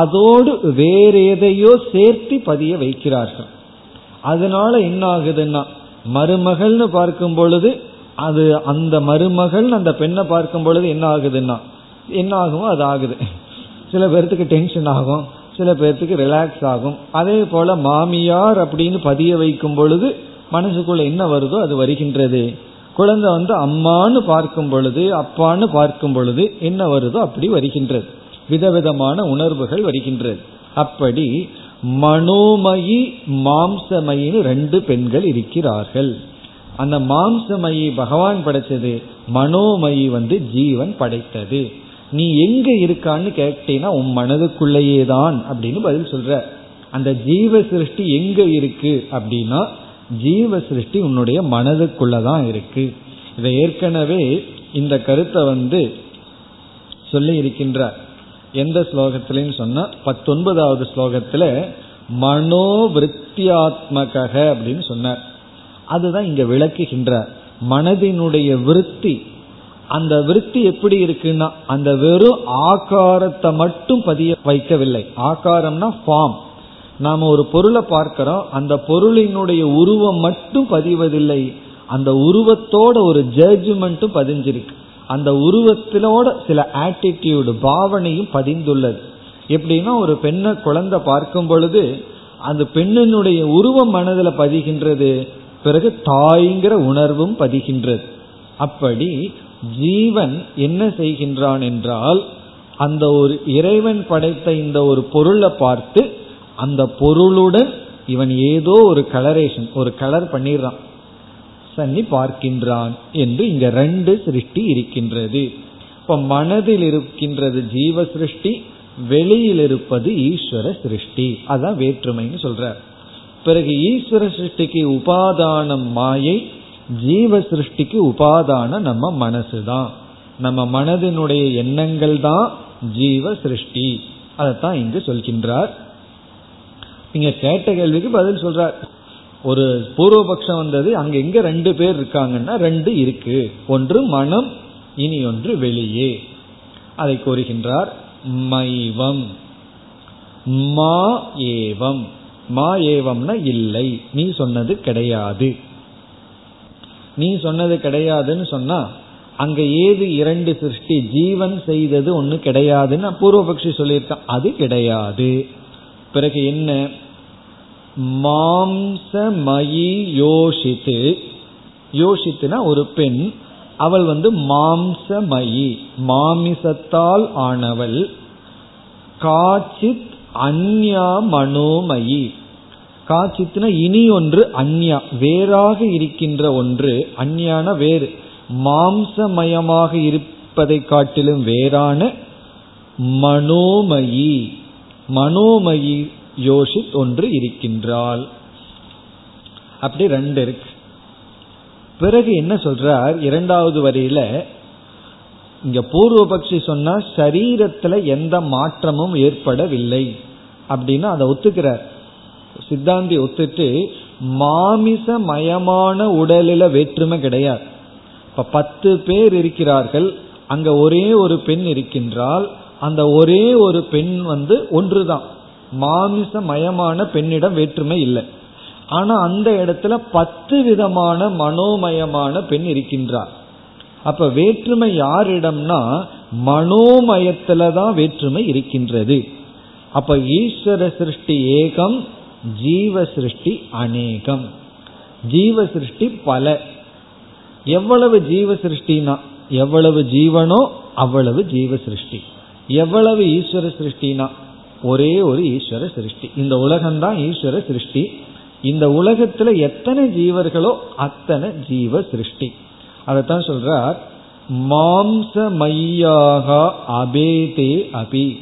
அதோடு வேற எதையோ சேர்த்து பதிய வைக்கிறார்கள். அதனால என்ன ஆகுதுன்னா மருமகள்னு பார்க்கும் பொழுது அது அந்த மருமகள் அந்த பெண்ணை பார்க்கும் பொழுது என்ன ஆகுதுன்னா என்ன ஆகுமோ அது ஆகுது. சில பேர்த்துக்கு டென்ஷன் ஆகும் சில பேர்த்துக்கு ரிலாக்ஸ் ஆகும். அதே போல மாமியார் அப்படின்னு பதிய வைக்கும் பொழுது மனசுக்குள்ள என்ன வருதோ அது வருகின்றது. குழந்தை வந்து அம்மான்னு பார்க்கும் பொழுது அப்பான்னு பார்க்கும் பொழுது என்ன வருதோ அப்படி வருகின்றது. விதவிதமான உணர்வுகள் வருகின்றது. அப்படி மனோமயி மாம்சமயின்னு ரெண்டு பெண்கள் இருக்கிறார்கள். அந்த மாம்சமயி பகவான் படைச்சது மனோமயி வந்து ஜீவன் படைத்தது. நீ எங்க இருக்கான்னு கேட்டீங்கன்னா உன் மனதுக்குள்ளேயே தான் அப்படின்னு பதில் சொல்ற. அந்த ஜீவ சிருஷ்டி எங்க இருக்கு அப்படின்னா ஜீவ சிருஷ்டி உன்னுடைய மனதுக்குள்ளதான் இருக்கு. இதை ஏற்கனவே இந்த கருத்தை வந்து சொல்லி இருக்கின்றார். எந்த ஸ்லோகத்திலன்னு சொன்னா பத்தொன்பதாவது ஸ்லோகத்துல மனோவிருத்தியாத்மக அப்படின்னு சொன்னார். அதுதான் இங்க விளக்குகின்றார். மனதினுடைய விருத்தி அந்த விருத்தி எப்படி இருக்குன்னா அந்த வெறும் ஆகாரத்தை மட்டும் பதிய வைக்கவில்லை. ஆகாரம்னா ஃபார்ம் நாம ஒரு பொருளை பார்க்கிறோம் அந்த பொருளினுடைய உருவம் மட்டும் பதிவதில்லை அந்த உருவத்தோட ஒரு ஜட்ஜ்மெண்ட்டும் பதிஞ்சிருக்கு. அந்த உருவத்திலோட சில ஆட்டிடியூடு பாவனையும் பதிந்துள்ளது. எப்படின்னா ஒரு பெண்ணை குழந்தை பார்க்கும் பொழுது அந்த பெண்ணினுடைய உருவம் மனதில் பதிகின்றது பிறகு தாய்ங்கிற உணர்வும் பதிகின்றது. அப்படி ஜீவன் என்ன செய்கின்றான் என்றால் அந்த ஒரு இறைவன் படைத்த இந்த ஒரு பொருளை பார்த்து அந்த பொருளுடன் இவன் ஏதோ ஒரு கலரேஷன் ஒரு கலர் பண்ணிடுறான். சன்னி பார்க்கின்றான் என்று இங்க ரெண்டு சிருஷ்டி இருக்கின்றது. இப்ப மனதில் இருக்கின்றது ஜீவ சிருஷ்டி வெளியில் இருப்பது ஈஸ்வர சிருஷ்டி. அதான் வேற்றுமைன்னு சொல்றார் பிறகு ஈஸ்வர சிருஷ்டிக்கு உபாதானம் மாயை ஜீவ சிருஷ்டிக்கு உபாதானம் நம்ம மனசு தான் நம்ம மனதினுடைய எண்ணங்கள் தான் ஜீவ சிருஷ்டி. அதைத்தான் இங்கு சொல்கின்றார். நீங்க கேட்ட கேள்விக்கு பதில் சொல்றார். ஒரு பூர்வபக்ஷம் வந்தது அங்க எங்க ரெண்டு பேர் இருக்காங்கன்னா ரெண்டு இருக்கு. ஒன்று மனம் இனி ஒன்று வெளியே. அதை கூறுகின்றார் மைவம். மா ஏவம். மா ஏவம்னா இல்லை. நீ சொன்னது கிடையாது. நீ சொன்னது கிடையாதுன்னு சொன்னா அங்க ஏது இரண்டு சிருஷ்டி ஜீவன் செய்தது ஒண்ணு கிடையாதுன்னு பூர்வபக்ஷி சொல்லியிருக்கான். அது கிடையாது. பிறகு என்ன? மாம்சமயி யோசித்து யோசித்துனா ஒரு பெண். அவள் வந்து மாம்சமயி. மாமிசத்தால் ஆனவள். காச்சித் அந்யா மனோமயி. காச்சித்னா இனி ஒன்று அந்யா. வேறாக இருக்கின்ற ஒன்று. அந்யான வேறு. மாம்சமயமாக இருப்பதை காட்டிலும் வேறான மனோமயி. மனோமயி யோசித் ஒன்று இருக்கின்றாள். அப்படி ரெண்டு இருக்கு. பிறகு என்ன சொல்றார்? இரண்டாவது வரியில இங்க பூர்வபக்ஷி சொன்னா சரீரத்துல எந்த மாற்றமும் ஏற்படவில்லை. அப்படின்னு அதை ஒத்துக்கிறார். சித்தாந்தி ஒத்துட்டு மாமிசமயமான உடலில வேற்றுமை கிடையாது. இப்ப பத்து பேர் இருக்கிறார்கள் அங்க ஒரே ஒரு பெண் இருக்கின்றால் அந்த ஒரே ஒரு பெண் வந்து ஒன்றுதான். மாமிசமயமான பெண்ணிடம் வேற்றுமை இல்லை. ஆனா அந்த இடத்துல பத்து விதமான மனோமயமான பெண் இருக்கின்றார். அப்ப வேற்றுமை யாரிடம்னா மனோமயத்துல தான் வேற்றுமை இருக்கின்றது. அப்ப ஈஸ்வர சிருஷ்டி ஏகம் ஜீவ சிருஷ்டி அநேகம். ஜீவ சிருஷ்டி பல. எவ்வளவு ஜீவ சிருஷ்டினா எவ்வளவு ஜீவனோ அவ்வளவு ஜீவ சிருஷ்டி. எவ்வளவு ஈஸ்வர சிருஷ்டினா? ஒரே ஒரு ஈஸ்வர சிருஷ்டி. இந்த உலகம்தான் ஈஸ்வர சிருஷ்டி. இந்த உலகத்துல எத்தனை ஜீவர்களோ அத்தனை ஜீவ சிருஷ்டி. அதைத்தான் சொல்றார் மாம்சமையாக அபேதே அபி.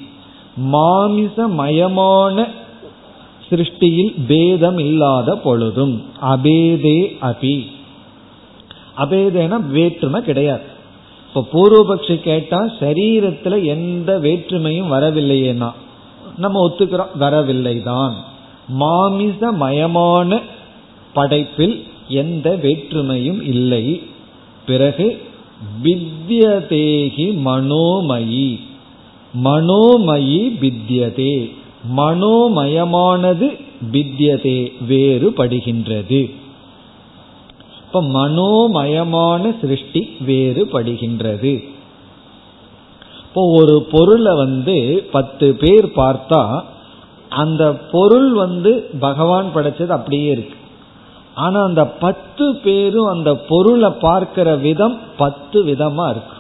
மாமிசமயமான சிருஷ்டியில் பேதம் இல்லாத பொழுதும் அபேதே அபி. அபேதேன வேற்றுமை கிடையாது. இப்ப பூர்வபக்ஷி கேட்டா சரீரத்துல எந்த வேற்றுமையும் வரவில்லையேனா நம்ம ஒத்துக்கிறோம் வரவில்லை தான் மாமிசமயமான படைப்பில் எந்த வேற்றுமையும் இல்லை. பிறகு வித்யதேகி மனோமயி. மனோமயி வித்யதே. மனோமயமானது வித்யதே வேறுபடுகின்றது. இப்ப மனோமயமான சிருஷ்டி வேறுபடுகின்றது. இப்போ ஒரு பொருளை வந்து பத்து பேர் பார்த்தா அந்த பொருள் வந்து பகவான் படைச்சது அப்படியே இருக்கு. ஆனா அந்த பத்து பேரும் அந்த பொருளை பார்க்கிற விதம் பத்து விதமா இருக்கு.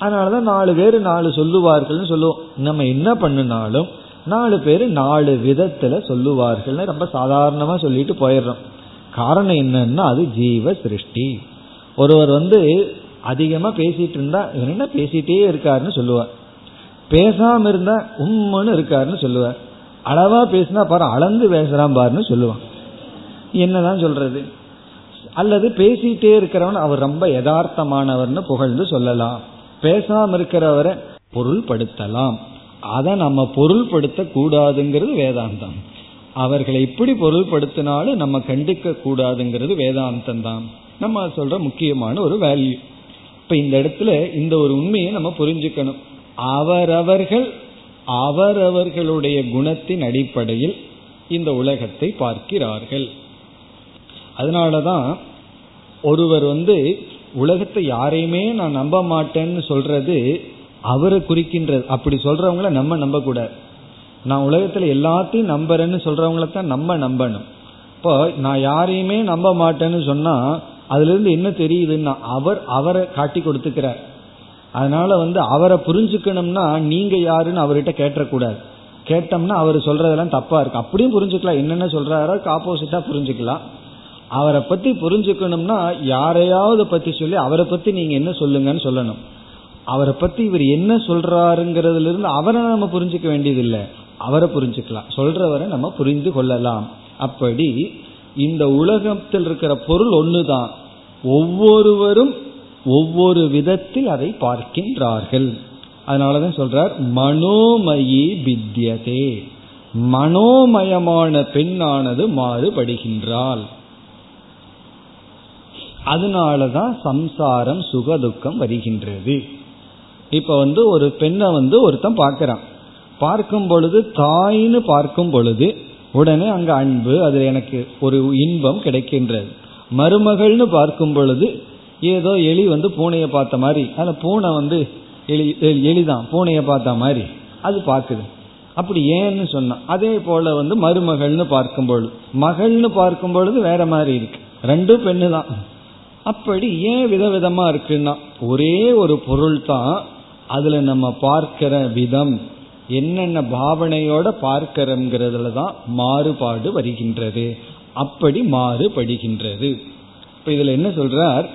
அதனாலதான் நாலு பேர் நாலு சொல்லுவார்கள்னு சொல்லுவோம். நம்ம என்ன பண்ணினாலும் நாலு பேர் நாலு விதத்துல சொல்லுவார்கள்னு ரொம்ப சாதாரணமா சொல்லிட்டு போயிடுறோம். காரணம் என்னன்னா அது ஜீவ சிருஷ்டி. ஒருவர் வந்து அதிகமா பேசிட்டு இருந்தா என்ன பேசிட்டே இருக்காருன்னு சொல்லுவார். பேசாம இருந்தா உம்முன்னு இருக்காருன்னு சொல்லுவார். அளவா பேசினா பாரு அளந்து பேசுறான் பாருன்னு சொல்லுவான். என்னதான் சொல்றது? அல்லது பேசிட்டே இருக்கிறவன் அவர் ரொம்ப யதார்த்தமானவர்னு புகழ்ந்து சொல்லலாம். பேசாம இருக்கிறவரை பொருள்படுத்தலாம். அதை நம்ம பொருள்படுத்த கூடாதுங்கிறது வேதாந்தம். அவர்களை எப்படி பொருள்படுத்தினாலும் நம்ம கண்டிக்க கூடாதுங்கிறது வேதாந்தம் தான் நம்ம சொல்ற முக்கியமான ஒரு வேல்யூ இப்ப இந்த இடத்துல இந்த ஒரு உண்மையை நம்ம புரிஞ்சுக்கணும். அவரவர்கள் அவரவர்களுடைய குணத்தின் அடிப்படையில் இந்த உலகத்தை பார்க்கிறார்கள். அதனாலதான் ஒருவர் வந்து உலகத்தை யாரையுமே நான் நம்ப மாட்டேன்னு சொல்றது அவரை குறிக்கின்றது. அப்படி சொல்றவங்கள நம்ம நம்ப கூடாது நான் உலகத்துல எல்லாத்தையும் நம்புறேன்னு சொல்றவங்கள தான் நம்ம நம்பணும். இப்போ நான் யாரையுமே நம்ப மாட்டேன்னு சொன்னா அதுல இருந்து என்ன தெரியுதுன்னா அவர் அவரை காட்டி கொடுத்துக்கிறார். அதனால வந்து அவரை புரிஞ்சுக்கணும்னா நீங்க யாருன்னு அவர்கிட்ட கேட்டக்கூடாது கேட்டோம்னா அவர் சொல்றதெல்லாம் தப்பா இருக்கு. அப்படியும் புரிஞ்சுக்கலாம். என்னென்ன சொல்றாரோ ஆப்போசிட்டா புரிஞ்சுக்கலாம். அவரை பத்தி புரிஞ்சுக்கணும்னா யாரையாவது பத்தி சொல்லி அவரை பத்தி நீங்க என்ன சொல்லுங்கன்னு சொல்லணும். அவரை பத்தி இவர் என்ன சொல்றாருங்கிறதுல இருந்து அவரை நம்ம புரிஞ்சுக்க வேண்டியதில்லை. அவரை புரிஞ்சுக்கலாம். சொல்றவரை நம்ம புரிந்து கொள்ளலாம். அப்படி இந்த உலகத்தில் இருக்கிற பொருள் ஒண்ணுதான். ஒவ்வொருவரும் ஒவ்வொரு விதத்தில் அதை பார்க்கின்றார்கள். அதனாலதான் சொல்றார் மனோமயி வித்யதே மனோமயமான பெண்ணானது மாறுபடுகின்றாள். அதனாலதான் சம்சாரம் சுகதுக்கம் வருகின்றது. இப்ப வந்து ஒரு பெண்ணை வந்து ஒருத்தன் பார்க்கிறான். பார்க்கும் பொழுது தாய்னு பார்க்கும் பொழுது உடனே அங்க அன்பு அதில் எனக்கு ஒரு இன்பம் கிடைக்கின்றது. மருமகள்னு பார்க்கும் பொழுது ஏதோ எலி வந்து பூனையை பார்த்த மாதிரி அந்த பூனை வந்து எலி எலிதான் பூனையை பார்த்த மாதிரி அது பார்க்குது. அப்படி ஏன்னு சொன்னா அதே போல வந்து மருமகள்னு பார்க்கும் பொழுது மகள்னு பார்க்கும் பொழுது வேற மாதிரி இருக்கு. ரெண்டும் பெண்ணு தான் அப்படி ஏன் விதவிதமா இருக்குன்னா ஒரே ஒரு பொருள் தான் அதுல நம்ம பார்க்கிற விதம். என்னென்ன பாவனையோட பார்க்கிறோங்கிறதுல தான் மாறுபாடு வருகின்றது. அப்படி மாறுபடுகின்றது. இப்ப இதுல என்ன சொல்றார்?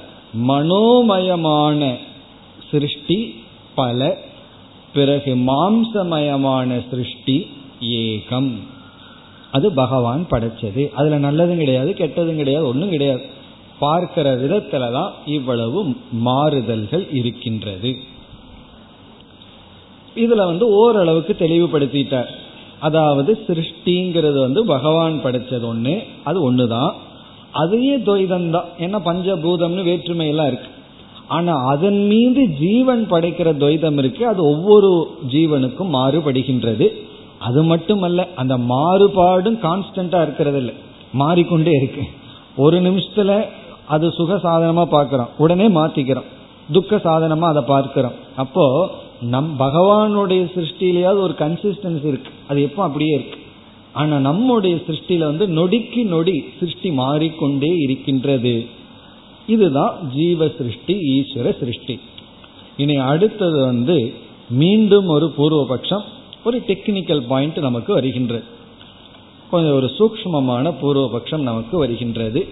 மனோமயமான சிருஷ்டி பல பிறகு மாம்சமயமான சிருஷ்டி ஏகம். அது பகவான் படைச்சது. அதுல நல்லதும் கிடையாது கெட்டதும் கிடையாது ஒன்றும் கிடையாது. பார்க்கிற விதத்துல தான் இவ்வளவு மாறுதல்கள் இருக்கின்றது. இதுல வந்து ஓரளவுக்கு தெளிவுபடுத்திட்டார். அதாவது சிருஷ்டிங்கிறது வந்து பகவான் படைச்சது ஒண்ணு அது ஒண்ணுதான். அதையே துவைதம் தான். ஏன்னா பஞ்சபூதம்னு வேற்றுமை எல்லாம் இருக்கு. ஆனா அதன் மீது ஜீவன் படைக்கிற துவைதம் இருக்கு. அது ஒவ்வொரு ஜீவனுக்கும் மாறுபடுகின்றது. அது மட்டுமல்ல அந்த மாறுபாடும் கான்ஸ்டண்டா இருக்கிறது இல்லை மாறிக்கொண்டே இருக்கு. ஒரு நிமிஷத்துல அது சுக சாதனமா பார்க்கிறோம். உடனே மாத்திக்கிறோம். துக்க சாதனமா அதை பார்க்கிறோம். அப்போ நம் பகவானுடைய சிருஷ்டிலேயாவது ஒரு கன்சிஸ்டன்சி இருக்கு. அது எப்போ அப்படியே இருக்கு. ஆனா நம்முடைய சிருஷ்டியில் வந்து நொடிக்கு நொடி சிருஷ்டி மாறிக்கொண்டே இருக்கின்றது. இதுதான் ஜீவ சிருஷ்டி ஈஸ்வர சிருஷ்டி. இனி அடுத்தது வந்து மீண்டும் ஒரு பூர்வபக்ஷம் ஒரு டெக்னிக்கல் பாயிண்ட் நமக்கு வருகின்றது கொஞ்சம் ஒரு சூக்மமான பூர்வபக்ஷம் நமக்கு வருகின்றது.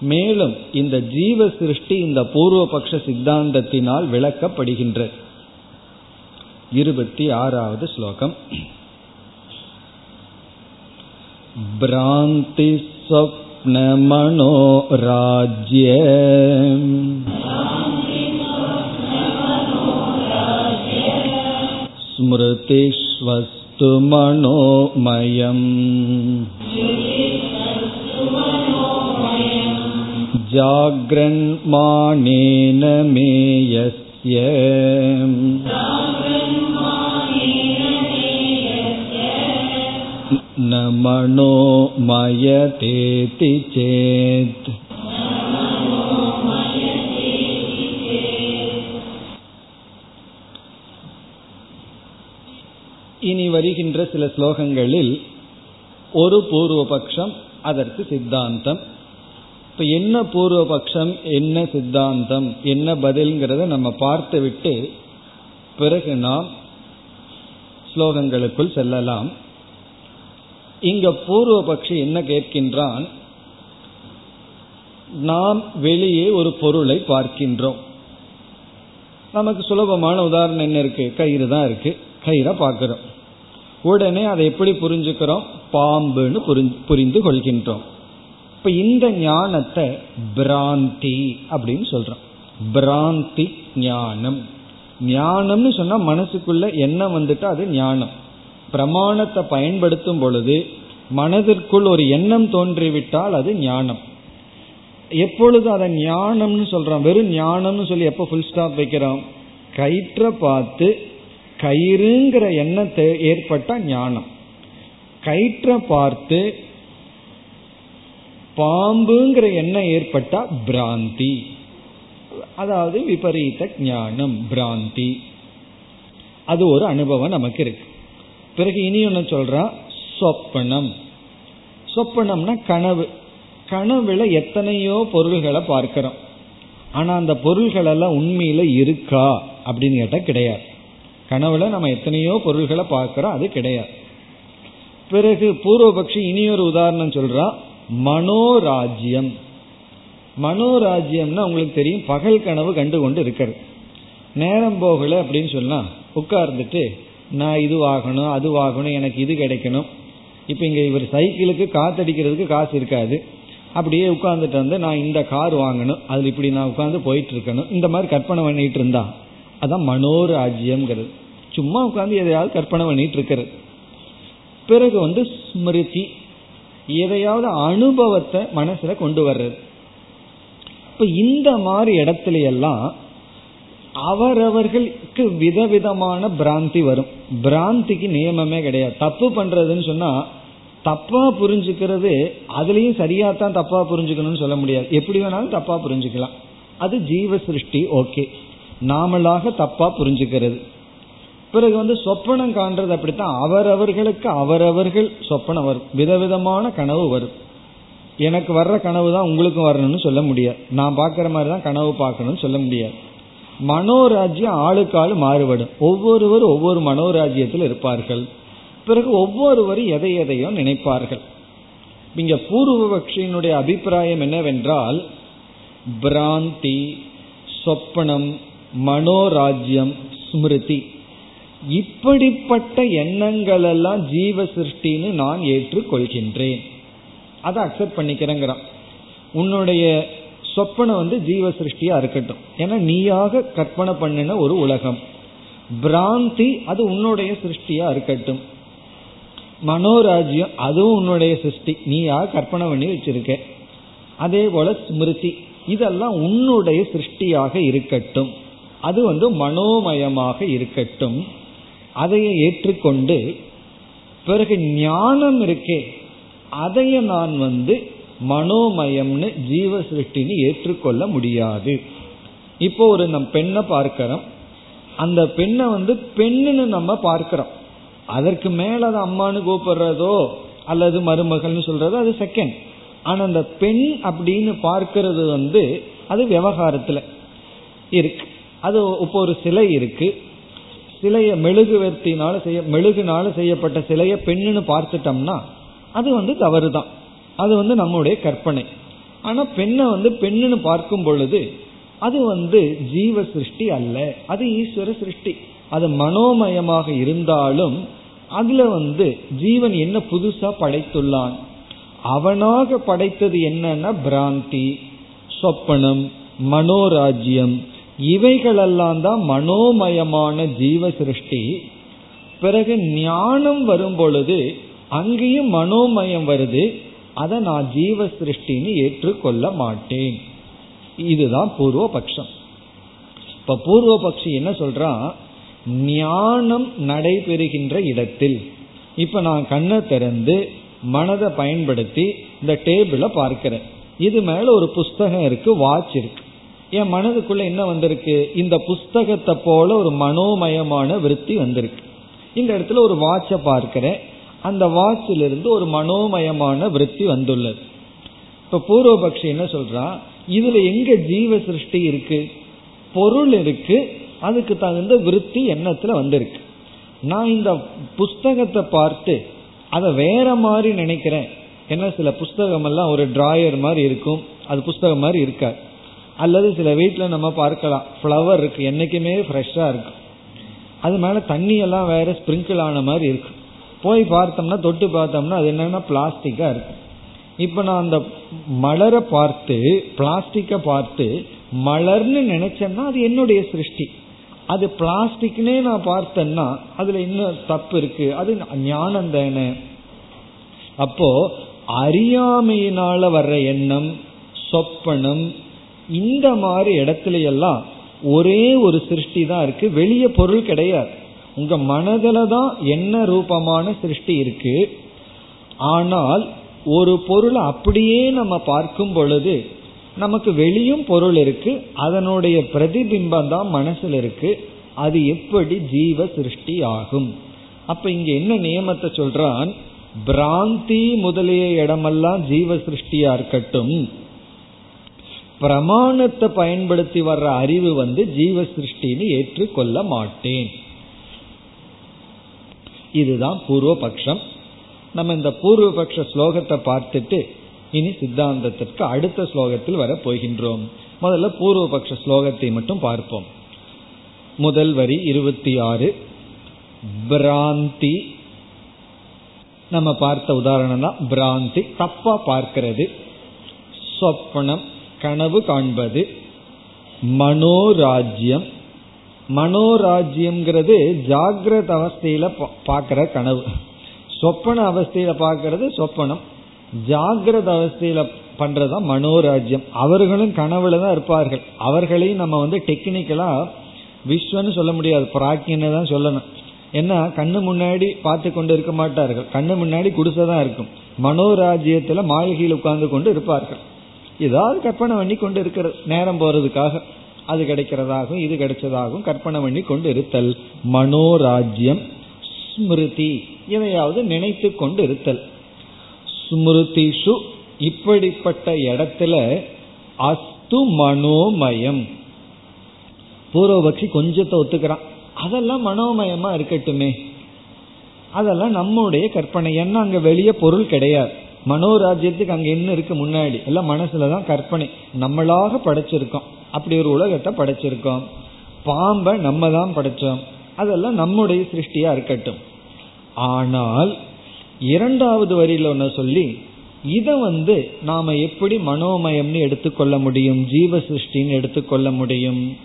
மேலும் இந்த ஜீவ சிருஷ்டி இந்த பூர்வபக்ஷ சித்தாந்தத்தினால் விளக்கப்படுகின்றது இருபத்தி ஆறாவது ஸ்லோகம் भ्रान्ति स्वप्नमनो राज्य स्मृतिष्वस्तु मनोमयम् जाग्रन्मानेन मे यस्य न मनो मयतेति இனி வருகின்ற சில ஸ்லோகங்களில் ஒரு பூர்வபக்ஷம் அதற்கு சித்தாந்தம் இப்ப என்ன பூர்வபக்ஷம் என்ன சித்தாந்தம் என்ன பதில்ங்கிறத நம்ம பார்த்துவிட்டு பிறகு நாம் ஸ்லோகங்களுக்குள் செல்லலாம் இங்க பூர்வபக்ஷி என்ன கேட்கின்றான்? நாம் வெளியே ஒரு பொருளை பார்க்கின்றோம். நமக்கு சுலபமான உதாரணம் என்ன இருக்கு? கயிறு தான் இருக்கு. கயிறை பார்க்கிறோம். உடனே அதை எப்படி புரிஞ்சுக்கிறோம்? பாம்புன்னு புரிந்து கொள்கின்றோம். இப்ப இந்த ஞானத்தை பிராந்தி அப்படின்னு சொல்றோம். பிராந்தி ஞானம். ஞானம்னு சொன்னா மனசுக்குள்ள என்ன வந்துட்டா அது ஞானம். பிரமாணத்தை பயன்படுத்தும் பொழுது மனதிற்குள் ஒரு எண்ணம் தோன்றிவிட்டால் அது ஞானம். எப்பொழுது அதை ஞானம்னு சொல்றோம் வெறும் ஞானம்னு சொல்லி எப்போ ஃபுல் ஸ்டாப் வைக்கிறோம்? கயிற்ற பார்த்து கயிறுங்கிற எண்ணத்தை ஏற்பட்ட ஞானம். கயிற்ற பார்த்து பாம்புங்கிற எண்ணம் ஏற்பட்டா பிராந்தி. அதாவது விபரீத ஞானம் பிராந்தி. அது ஒரு அனுபவம் நமக்கு இருக்கு. பிறகு இனி ஒன்று சொல்றா? சொப்பனம். சொப்பனம்னா கனவு. கனவுல எத்தனையோ பொருள்களை பார்க்கிறோம். ஆனா அந்த பொருள்கள் எல்லாம் உண்மையில இருக்கா? அப்படின்னு கேட்டா கிடையாது. கனவுல நம்ம எத்தனையோ பொருள்களை பார்க்கிறோம் அது கிடையாது. பிறகு பூர்வபக்ஷி இனியொரு உதாரணம் சொல்றா மனோராஜ்யம். மனோராஜ்யம்னா உங்களுக்கு தெரியும் பகல் கனவு கண்டு கொண்டு இருக்கிறது. நேரம் போகல அப்படின்னு சொன்னா உட்கார்ந்துட்டு நான் இது வாங்கணும் அது வாங்கணும் எனக்கு இது கிடைக்கணும். இப்போ இங்கே இவர் சைக்கிளுக்கு காத்தடிக்கிறதுக்கு காசு இருக்காது. அப்படியே உட்காந்துட்டு வந்து நான் இந்த கார் வாங்கணும் அதில் இப்படி நான் உட்காந்து போயிட்டு இருக்கணும் இந்த மாதிரி கற்பனை பண்ணிட்டு இருந்தா. அதான் மனோராஜ்யம்ங்கிறது. சும்மா உட்காந்து எதையாவது கற்பனை பண்ணிட்டு இருக்கிறது. பிறகு வந்து ஸ்மிருதி எதையாவது அனுபவத்தை மனசுல கொண்டு வர்றது. இப்ப இந்த மாதிரி இடத்துல எல்லாம் அவரவர்களுக்கு விதவிதமான பிராந்தி வரும். பிராந்திக்கு நியமமே கிடையாது. தப்பு பண்றதுன்னு சொன்னா தப்பா புரிஞ்சுக்கிறது அதுலயும் சரியா தான் தப்பா புரிஞ்சுக்கணும்னு சொல்ல முடியாது. எப்படி வேணாலும் தப்பா புரிஞ்சுக்கலாம். அது ஜீவ சிருஷ்டி ஓகே. நாமளாக தப்பா புரிஞ்சுக்கிறது. பிறகு வந்து சொப்பனம் காண்றது அப்படித்தான். அவரவர்களுக்கு அவரவர்கள் சொப்பனம் வரும். விதவிதமான கனவு வரும். எனக்கு வர்ற கனவு தான் உங்களுக்கும் வரணும்னு சொல்ல முடியாது. நான் பார்க்குற மாதிரி தான் கனவு பார்க்கணும்னு சொல்ல முடியாது. மனோராஜ்யம் ஆளுக்கு ஆளு மாறுபடும். ஒவ்வொருவரும் ஒவ்வொரு மனோராஜ்யத்தில் இருப்பார்கள். பிறகு ஒவ்வொருவரும் எதை எதையோ நினைப்பார்கள். இங்க பூர்வபக்ஷியினுடைய அபிப்பிராயம் என்னவென்றால் பிராந்தி சொப்பனம் மனோராஜ்யம் ஸ்மிருதி. இப்படிப்பட்ட எண்ணங்கள் எல்லாம் ஜீவ சிருஷ்டின்னு நான் ஏற்றுக்கொள்கின்றேன். அதை அக்செப்ட் பண்ணிக்கிறேங்கிறான். உன்னுடைய சொப்பனை வந்து ஜீவ சிருஷ்டியா இருக்கட்டும். ஏன்னா நீயாக கற்பனை பண்ணின ஒரு உலகம். பிராந்தி அது உன்னுடைய சிருஷ்டியா இருக்கட்டும். மனோராஜ்யம் அதுவும் உன்னுடைய சிருஷ்டி. நீயாக கற்பனை பண்ணி வச்சிருக்க. அதே போல ஸ்மிருதி இதெல்லாம் உன்னுடைய சிருஷ்டியாக இருக்கட்டும். அது வந்து மனோமயமாக இருக்கட்டும். அதையை ஏற்றுக்கொண்டு பிறகு ஞானம் இருக்கே. அதைய நான் வந்து மனோமயம்னு ஜீவ சிருஷ்டின்னு ஏற்றுக்கொள்ள முடியாது. இப்போ ஒரு நம் பெண்ணை பார்க்கிறோம். அந்த பெண்ணை வந்து பெண்ணுன்னு நம்ம பார்க்கிறோம். அதற்கு மேல அது அம்மானு கூப்பிடுறதோ அல்லது மருமகள்னு சொல்றதோ அது செகண்ட் ஆனா அந்த பெண் அப்படின்னு பார்க்கிறது வந்து அது விவகாரத்துல இருக்கு. அது இப்போ ஒரு சிலை இருக்கு. சிலைய மெழுகுவர்த்தினால செய்ய மெழுகுனால செய்யப்பட்ட சிலைய பெண்ணுன்னு பார்த்துட்டோம்னா அது வந்து தவறு தான் அது வந்து நம்முடைய கற்பனை. ஆனா பெண்ணை வந்து பெண்ணுன்னு பார்க்கும் பொழுது அது வந்து ஜீவ சிருஷ்டி அல்ல. அது ஈஸ்வர சிருஷ்டி அது மனோமயமாக இருந்தாலும் அதுல வந்து ஜீவன் என்ன புதுசா படைத்துள்ளான்? அவனாக படைத்தது என்னன்னா பிராந்தி சொப்பனம் மனோராஜ்யம். இவைகளெல்லாம் தான் மனோமயமான ஜீவ சிருஷ்டி பிறகு ஞானம் வரும் பொழுது அங்கேயும் மனோமயம் வருது. அதை நான் ஜீவ சிருஷ்டின்னு ஏற்றுக்கொள்ள மாட்டேன் இதுதான் பூர்வ பட்சம் இப்ப பூர்வ என்ன சொல்றான்? ஞானம் நடைபெறுகின்ற இடத்தில். இப்ப நான் கண்ணை திறந்து மனதை பயன்படுத்தி இந்த டேபிள பார்க்கிறேன். இது மேல ஒரு புஸ்தகம் இருக்கு வாட்ச் இருக்கு. என் மனதுக்குள்ள என்ன வந்திருக்கு? இந்த புஸ்தகத்தை போல ஒரு மனோமயமான விருத்தி வந்திருக்கு. இந்த இடத்துல ஒரு வாட்சை பார்க்கிறேன். அந்த வாட்சிலிருந்து ஒரு மனோமயமான விருத்தி வந்துள்ளது. இப்ப பூர்வபக்ஷி என்ன சொல்றான் இதுல எங்க ஜீவ சிருஷ்டி இருக்கு? பொருள் இருக்கு. அதுக்கு தகுந்த விருத்தி எண்ணத்துல வந்திருக்கு. நான் இந்த புஸ்தகத்தை பார்த்து அதை வேற மாதிரி நினைக்கிறேன். என்ன சில புஸ்தகம் எல்லாம் ஒரு டிராயர் மாதிரி இருக்கும். அது புஸ்தகம் மாதிரி இருக்காது. அல்லது சில வீட்டில் நம்ம பார்க்கலாம். ஃப்ளவர் இருக்கு. என்னைக்குமே ஃப்ரெஷ்ஷாக இருக்கும். அது மேலே தண்ணியெல்லாம் வேற ஸ்ப்ரிங்கிள் ஆன மாதிரி இருக்கும். போய் பார்த்தோம்னா தொட்டு பார்த்தோம்னா அது என்னன்னா பிளாஸ்டிக்காக இருக்கும் இப்போ நான் அந்த மலரை பார்த்து பிளாஸ்டிக்கை பார்த்து மலர்னு நினைச்சேன்னா அது என்னுடைய சிருஷ்டி. அது பிளாஸ்டிக்னே நான் பார்த்தேன்னா அதுல இன்னும் தப்பு இருக்கு. அது ஞானம் தானே. அப்போ அறியாமையினால வர்ற எண்ணம் சொப்பனம் இந்த மாதிரி இடத்துல எல்லாம் ஒரே ஒரு சிருஷ்டி தான் இருக்கு. வெளிய பொருள் கிடையாது. உங்க மனதில தான் என்ன ரூபமான சிருஷ்டி இருக்கு ஆனால் ஒரு பொருளை அப்படியே நம்ம பார்க்கும் பொழுது நமக்கு வெளியும் பொருள் இருக்கு அதனுடைய பிரதிபிம்பம் தான் மனசுல இருக்கு அது எப்படி ஜீவ சிருஷ்டி ஆகும்? அப்ப இங்க என்ன நியமத்தை சொல்றான்? பிராந்தி முதலிய இடமெல்லாம் ஜீவ சிருஷ்டியா இருக்கட்டும். பிரமாணத்தை பயன்படுத்தி வர்ற அறிவு வந்து ஜீவ சிருஷ்டின்னு ஏற்றுக்கொள்ள மாட்டேன். இதுதான் பூர்வபக்ஷம். நம்ம இந்த பூர்வபக்ஷ ஸ்லோகத்தை பார்த்துட்டு இனி சித்தாந்தத்திற்கு அடுத்த ஸ்லோகத்தில் வர போகின்றோம். முதல்ல பூர்வபக்ஷ ஸ்லோகத்தை மட்டும் பார்ப்போம். முதல் வரி இருபத்தி ஆறு பிராந்தி. நம்ம பார்த்த உதாரணம் தான் பிராந்தி. தப்பா பார்க்கிறது. சொப்பனம் கனவு காண்பது. மனோராஜ்யம். மனோராஜ்யம்ங்கிறது ஜாகிரத அவஸ்தையில பார்க்கிற கனவு. சொப்பன அவஸ்தையில பார்க்கறது சொப்பனம். ஜாகிரத அவஸ்தையில பண்றதுதான் மனோராஜ்யம். அவர்களும் கனவுல தான் இருப்பார்கள். அவர்களையும் நம்ம வந்து டெக்னிக்கலா விஸ்வன்னு சொல்ல முடியாது. பிராக்கின்னு தான் சொல்லணும். ஏன்னா கண்ணு முன்னாடி பார்த்து கொண்டு இருக்க மாட்டார்கள். கண்ணு முன்னாடி குடிசைதான் இருக்கும். மனோராஜ்யத்துல மாளிகையில் உட்கார்ந்து கொண்டு இருப்பார்கள். ஏதாவது கற்பனை பண்ணி கொண்டு இருக்கிற நேரம் போறதுக்காக. அது கிடைக்கிறதாகவும் இது கிடைச்சதாகவும் கற்பனை பண்ணி கொண்டு இருத்தல் மனோராஜ்யம் ஸ்மிருதி இதையாவது நினைத்து கொண்டு இருத்தல் ஸ்மிருதிஷு இப்படிப்பட்ட இடத்துல அஸ்து மனோமயம். பூர்வபக்ஷி கொஞ்சத்தை ஒத்துக்கிறான். அதெல்லாம் மனோமயமா இருக்கட்டுமே. அதெல்லாம் நம்முடைய கற்பனை. ஏன்னா அங்க வெளியே பொருள் கிடையாது. மனோராஜ்யத்துக்கு அங்க என்ன இருக்கு முன்னாடி? எல்லாம் மனசுலதான் கற்பனை. நம்மளாக படைச்சிருக்கோம். அப்படி ஒரு உலகத்தை படைச்சிருக்கோம். பாம்பை நம்ம தான் படைச்சோம். அதெல்லாம் நம்முடைய சிருஷ்டியா இருக்கட்டும். ஆனால் இரண்டாவது வரியில ஒன்று சொல்லி இதை வந்து நாம எப்படி மனோமயம்னு எடுத்துக்கொள்ள முடியும்? ஜீவ சிருஷ்டின்னு எடுத்துக்கொள்ள முடியும்.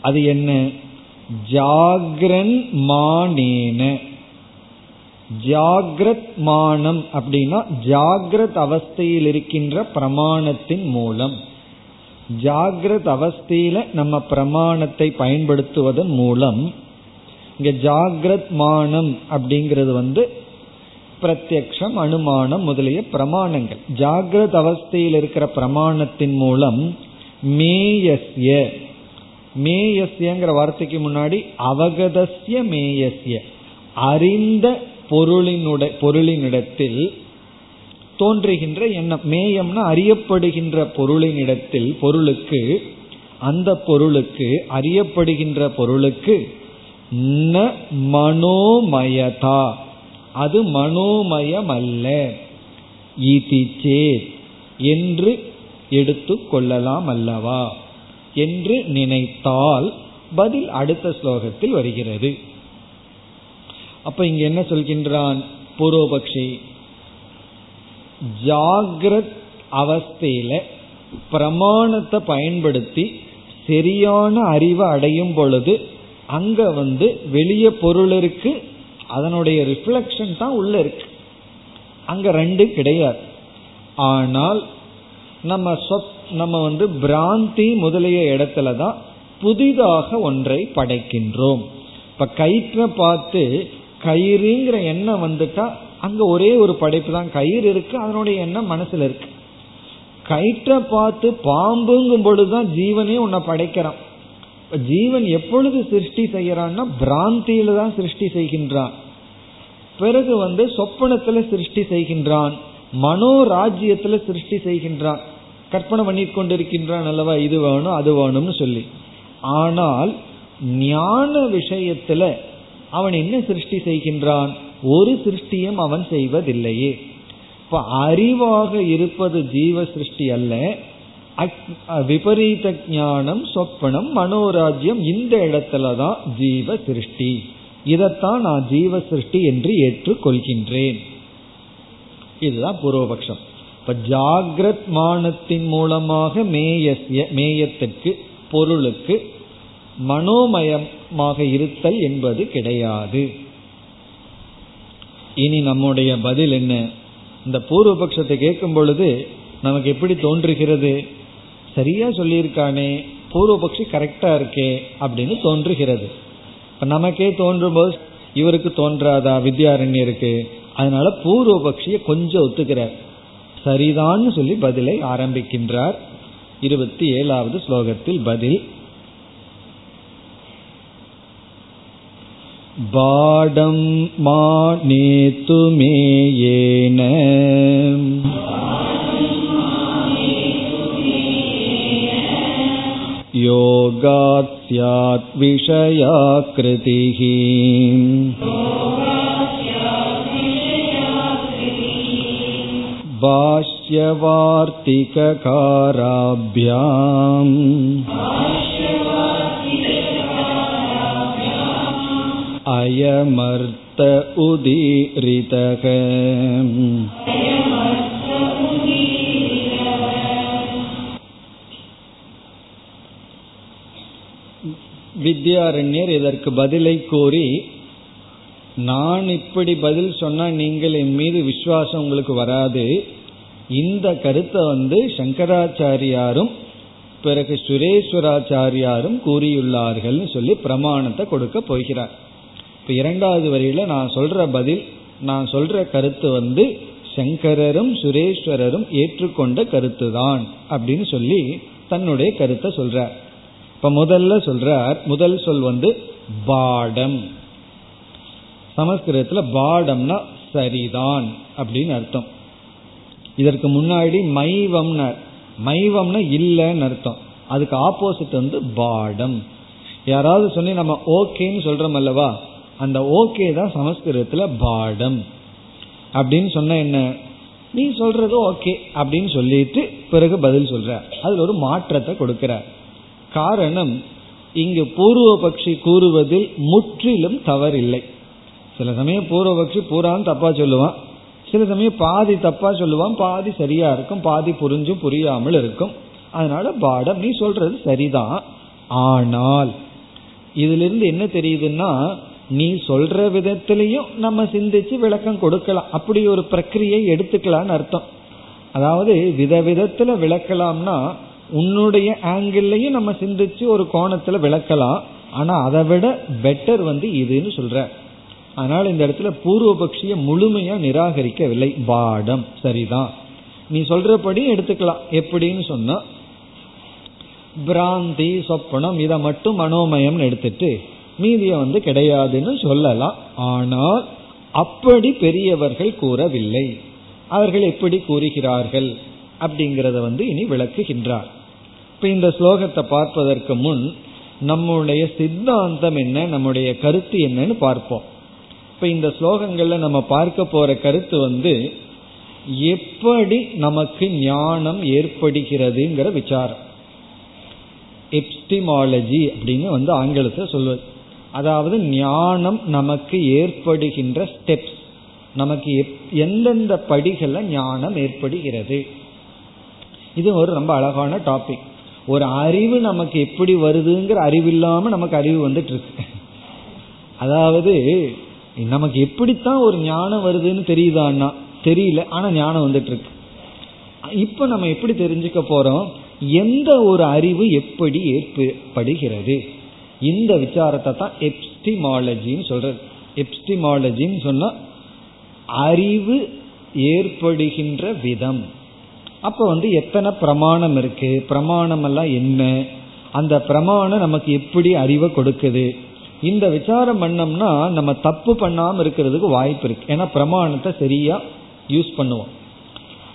அது என்ன? ஜாகிரன் மானேன. ஜாகிரத் மானம் அப்படின்னா ஜாகிரத் அவஸ்தையில் இருக்கின்ற பிரமாணத்தின் மூலம். ஜாகிரத் அவஸ்தையில நம்ம பிரமாணத்தை பயன்படுத்துவதன் மூலம் இங்க ஜாகிரத் மானம் அப்படிங்கிறது வந்து பிரத்யக்ஷம் அனுமானம் முதலிய பிரமாணங்கள். ஜாகிரத் அவஸ்தையில் இருக்கிற பிரமாணத்தின் மூலம் மேயஸ்ய மேயஸ்யங்கிற வார்த்தைக்கு முன்னாடி அவகதஸ்ய மேயஸ்ய அறிந்த பொருளினிடத்தில் தோன்றுகின்ற எண்ணம். மேயம்னா அறியப்படுகின்ற பொருளினிடத்தில் பொருளுக்கு அந்த பொருளுக்கு அறியப்படுகின்ற பொருளுக்கு ந மனோமயதா. அது மனோமயம் அல்ல என்று எடுத்து கொள்ளலாம் அல்லவா? என்று நினைத்தால் பதில் அடுத்த ஸ்லோகத்தில் வருகிறது. அப்ப இங்க என்ன சொல்கின்றான் பூர்வபக்ஷி? ஜாகிரத் அவஸ்தையில பிரமாணத்தை பயன்படுத்தி சரியான அறிவை அடையும் பொழுது அங்க வந்து வெளிய பொருள் இருக்கு அதனுடைய ரிஃப்ளெக்ஷன் தான் உள்ள இருக்கு. அங்க ரெண்டு கிடையாது. ஆனால் நம்ம சொத் நம்ம வந்து பிராந்தி முதலிய இடத்துல தான் புதிதாக ஒன்றை படைக்கின்றோம். இப்ப கயிற்ற பார்த்து கயிறுங்கிற எண்ணம் வந்துட்டா அங்க ஒரே ஒரு படைப்பு தான் கயிறு இருக்கு அதனுடைய எண்ணம் மனசுல இருக்கு. கயிற்றை பார்த்து பாம்புங்கும் பொழுதுதான் ஜீவனே உன்னை படைக்கிறான். ஜீவன் எப்பொழுது சிருஷ்டி செய்யறான்னா பிராந்தியில தான் சிருஷ்டி செய்கின்றான். பிறகு வந்து சொப்பனத்துல சிருஷ்டி செய்கின்றான். மனோராஜ்யத்துல சிருஷ்டி செய்கின்றான். கற்பனை பண்ணி கொண்டிருக்கின்றான் அல்லவா இது வேணும் அது வேணும்னு சொல்லி. ஆனால் ஞான விஷயத்துல அவன் என்ன சிருஷ்டி செய்கின்றான்? ஒரு சிருஷ்டியும் அவன் செய்வதில்லையே. இப்ப அறிவாக இருப்பது ஜீவ சிருஷ்டி அல்ல. விபரீத ஞானம் சொப்பனம் மனோராஜ்யம் இந்த இடத்துலதான் ஜீவ சிருஷ்டி. இதைத்தான் நான் ஜீவ சிருஷ்டி என்று ஏற்றுக்கொள்கின்றேன். இதுதான் பூர்வபக்ஷம். இப்ப ஜாகிரத் மானத்தின் மூலமாக மேயஸ்ய மேயத்திற்கு பொருளுக்கு மனோமயம் மனோமயமாக இருத்தல் என்பது கிடையாது. இனி நம்முடைய பதில் என்ன? இந்த பூர்வபக்ஷத்தை கேட்கும் பொழுது நமக்கு எப்படி தோன்றுகிறது? சரியா சொல்லியிருக்கானே பூர்வபக்ஷி கரெக்டா இருக்கே அப்படின்னு தோன்றுகிறது. இப்ப நமக்கே தோன்றும் போது இவருக்கு தோன்றாதா? வித்யாரண்யருக்கு. அதனால பூர்வபக்ஷிய கொஞ்சம் ஒத்துக்கிறார். சரிதான்னு சொல்லி பதிலை ஆரம்பிக்கின்றார். இருபத்தி ஏழாவது ஸ்லோகத்தில் பதில். बाडं मा नेतु मे येन योगात् स्यात् विषयाकृतिः भाष्यवार्तिककाराभ्याम् अयमर्थ उदीरितः வித்யாரண்யர் இதற்கு பதிலை கூறி நான் இப்படி பதில் சொன்னா நீங்கள் என் மீது விசுவாசம் உங்களுக்கு வராது இந்த கருத்தை வந்து சங்கராச்சாரியாரும் பிறகு சுரேஸ்வராச்சாரியாரும் கூறியுள்ளார்கள் சொல்லி பிரமாணத்தை கொடுக்க போகிறார் இப்ப இரண்டாவது வரியில நான் சொல்ற பதில் நான் சொல்ற கருத்து வந்து சங்கரரும் சுரேஸ்வரரும் ஏற்றுக்கொண்ட கருத்து தான் அப்படின்னு சொல்லி தன்னுடைய கருத்தை சொல்றார். இப்ப முதல்ல சொல்றார் முதல் சொல் வந்து பாடம். சமஸ்கிருதத்துல பாடம்னா சரிதான் அப்படின்னு அர்த்தம். இதற்கு முன்னாடி மைவம்னு மைவம்னா இல்லைன்னு அர்த்தம். அதுக்கு ஆப்போசிட் வந்து பாடம். யாராவது சொல்லி நம்ம ஓகேன்னு சொல்றோம் அல்லவா? அந்த ஓகே தான் சமஸ்கிருதத்துல பாடம். அப்படின்னு சொன்ன என்ன? நீ சொல்றது ஓகே அப்படின்னு சொல்லிட்டு பிறகு பதில் சொல்ற. அதுல ஒரு மாற்றத்தை கொடுக்கிற காரணம் இங்கு பூர்வபக்ஷி கூறுவதில் முற்றிலும் தவறில்லை. சில சமயம் பூர்வபக்ஷி பூரான்னு தப்பா சொல்லுவான். சில சமயம் பாதி தப்பா சொல்லுவான் பாதி சரியா இருக்கும் பாதி புரிஞ்சும் புரியாமல் இருக்கும். அதனால பாடம் நீ சொல்றது சரிதான். ஆனால் இதுல இருந்து என்ன தெரியுதுன்னா நீ சொல்ற விதத்திலையும் நம்ம சிந்திச்சு விளக்கம் கொடுக்கலாம். அப்படி ஒரு பிரக்கிரியை எடுத்துக்கலாம்னு அர்த்தம். அதாவது விதவிதத்துல விளக்கலாம்னா உன்னுடைய ஆங்கிள்லையும் நம்ம சிந்திச்சு ஒரு கோணத்துல விளக்கலாம். ஆனா அதை விட பெட்டர் வந்து இதுன்னு சொல்ற. அதனால இந்த இடத்துல பூர்வபக்ஷிய முழுமையா நிராகரிக்கவில்லை. பாடம். சரிதான். நீ சொல்றபடி எடுத்துக்கலாம். எப்படின்னு சொன்னா பிராந்தி சொப்பனம் இதை மட்டும் மனோமயம்னு எடுத்துட்டு மீதிய வந்து கிடையாதுன்னு சொல்லலாம். ஆனால் அப்படி பெரியவர்கள் கூறவில்லை. அவர்கள் எப்படி கூறுகிறார்கள் அப்படிங்கிறத வந்து இனி விளக்குகின்றார். இப்ப இந்த ஸ்லோகத்தை பார்ப்பதற்கு முன் நம்முடைய சித்தாந்தம் என்ன நம்முடைய கருத்து என்னன்னு பார்ப்போம். இப்ப இந்த ஸ்லோகங்கள்ல நம்ம பார்க்க போற கருத்து வந்து எப்படி நமக்கு ஞானம் ஏற்படுகிறதுங்கிற விசாரம். எப்டிமாலஜி அப்படின்னு வந்து ஆங்கிலத்தில் சொல்வது அதாவது ஞானம் நமக்கு ஏற்படுகின்ற ஸ்டெப்ஸ் நமக்கு எந்தெந்த படிகளில் ஞானம் ஏற்படுகிறது. இது ஒரு ரொம்ப அழகான டாபிக் ஒரு அறிவு நமக்கு எப்படி வருதுங்கிற அறிவு இல்லாம நமக்கு அறிவு வந்துட்டு இருக்கு அதாவது நமக்கு எப்படித்தான் ஒரு ஞானம் வருதுன்னு தெரியுதான்னா தெரியல ஆனா ஞானம் வந்துட்டு இருக்கு இப்ப நம்ம எப்படி தெரிஞ்சுக்க போறோம்? எந்த ஒரு அறிவு எப்படி ஏற்படுகிறது? இந்த விசாரத்தை தான் எப்டிமாலஜின்னு சொல்றது. எப்டிமாலஜின்னு சொன்னா அறிவு ஏற்படுகின்ற விதம். அப்ப வந்து எத்தனை பிரமாணம் இருக்கு? பிரமாணம் எல்லாம் என்ன? அந்த பிரமாணம் நமக்கு எப்படி அறிவை கொடுக்குது? இந்த விசாரம் பண்ணோம்னா நம்ம தப்பு பண்ணாம இருக்கிறதுக்கு வாய்ப்பு இருக்கு. ஏன்னா பிரமாணத்தை சரியா யூஸ் பண்ணுவோம்.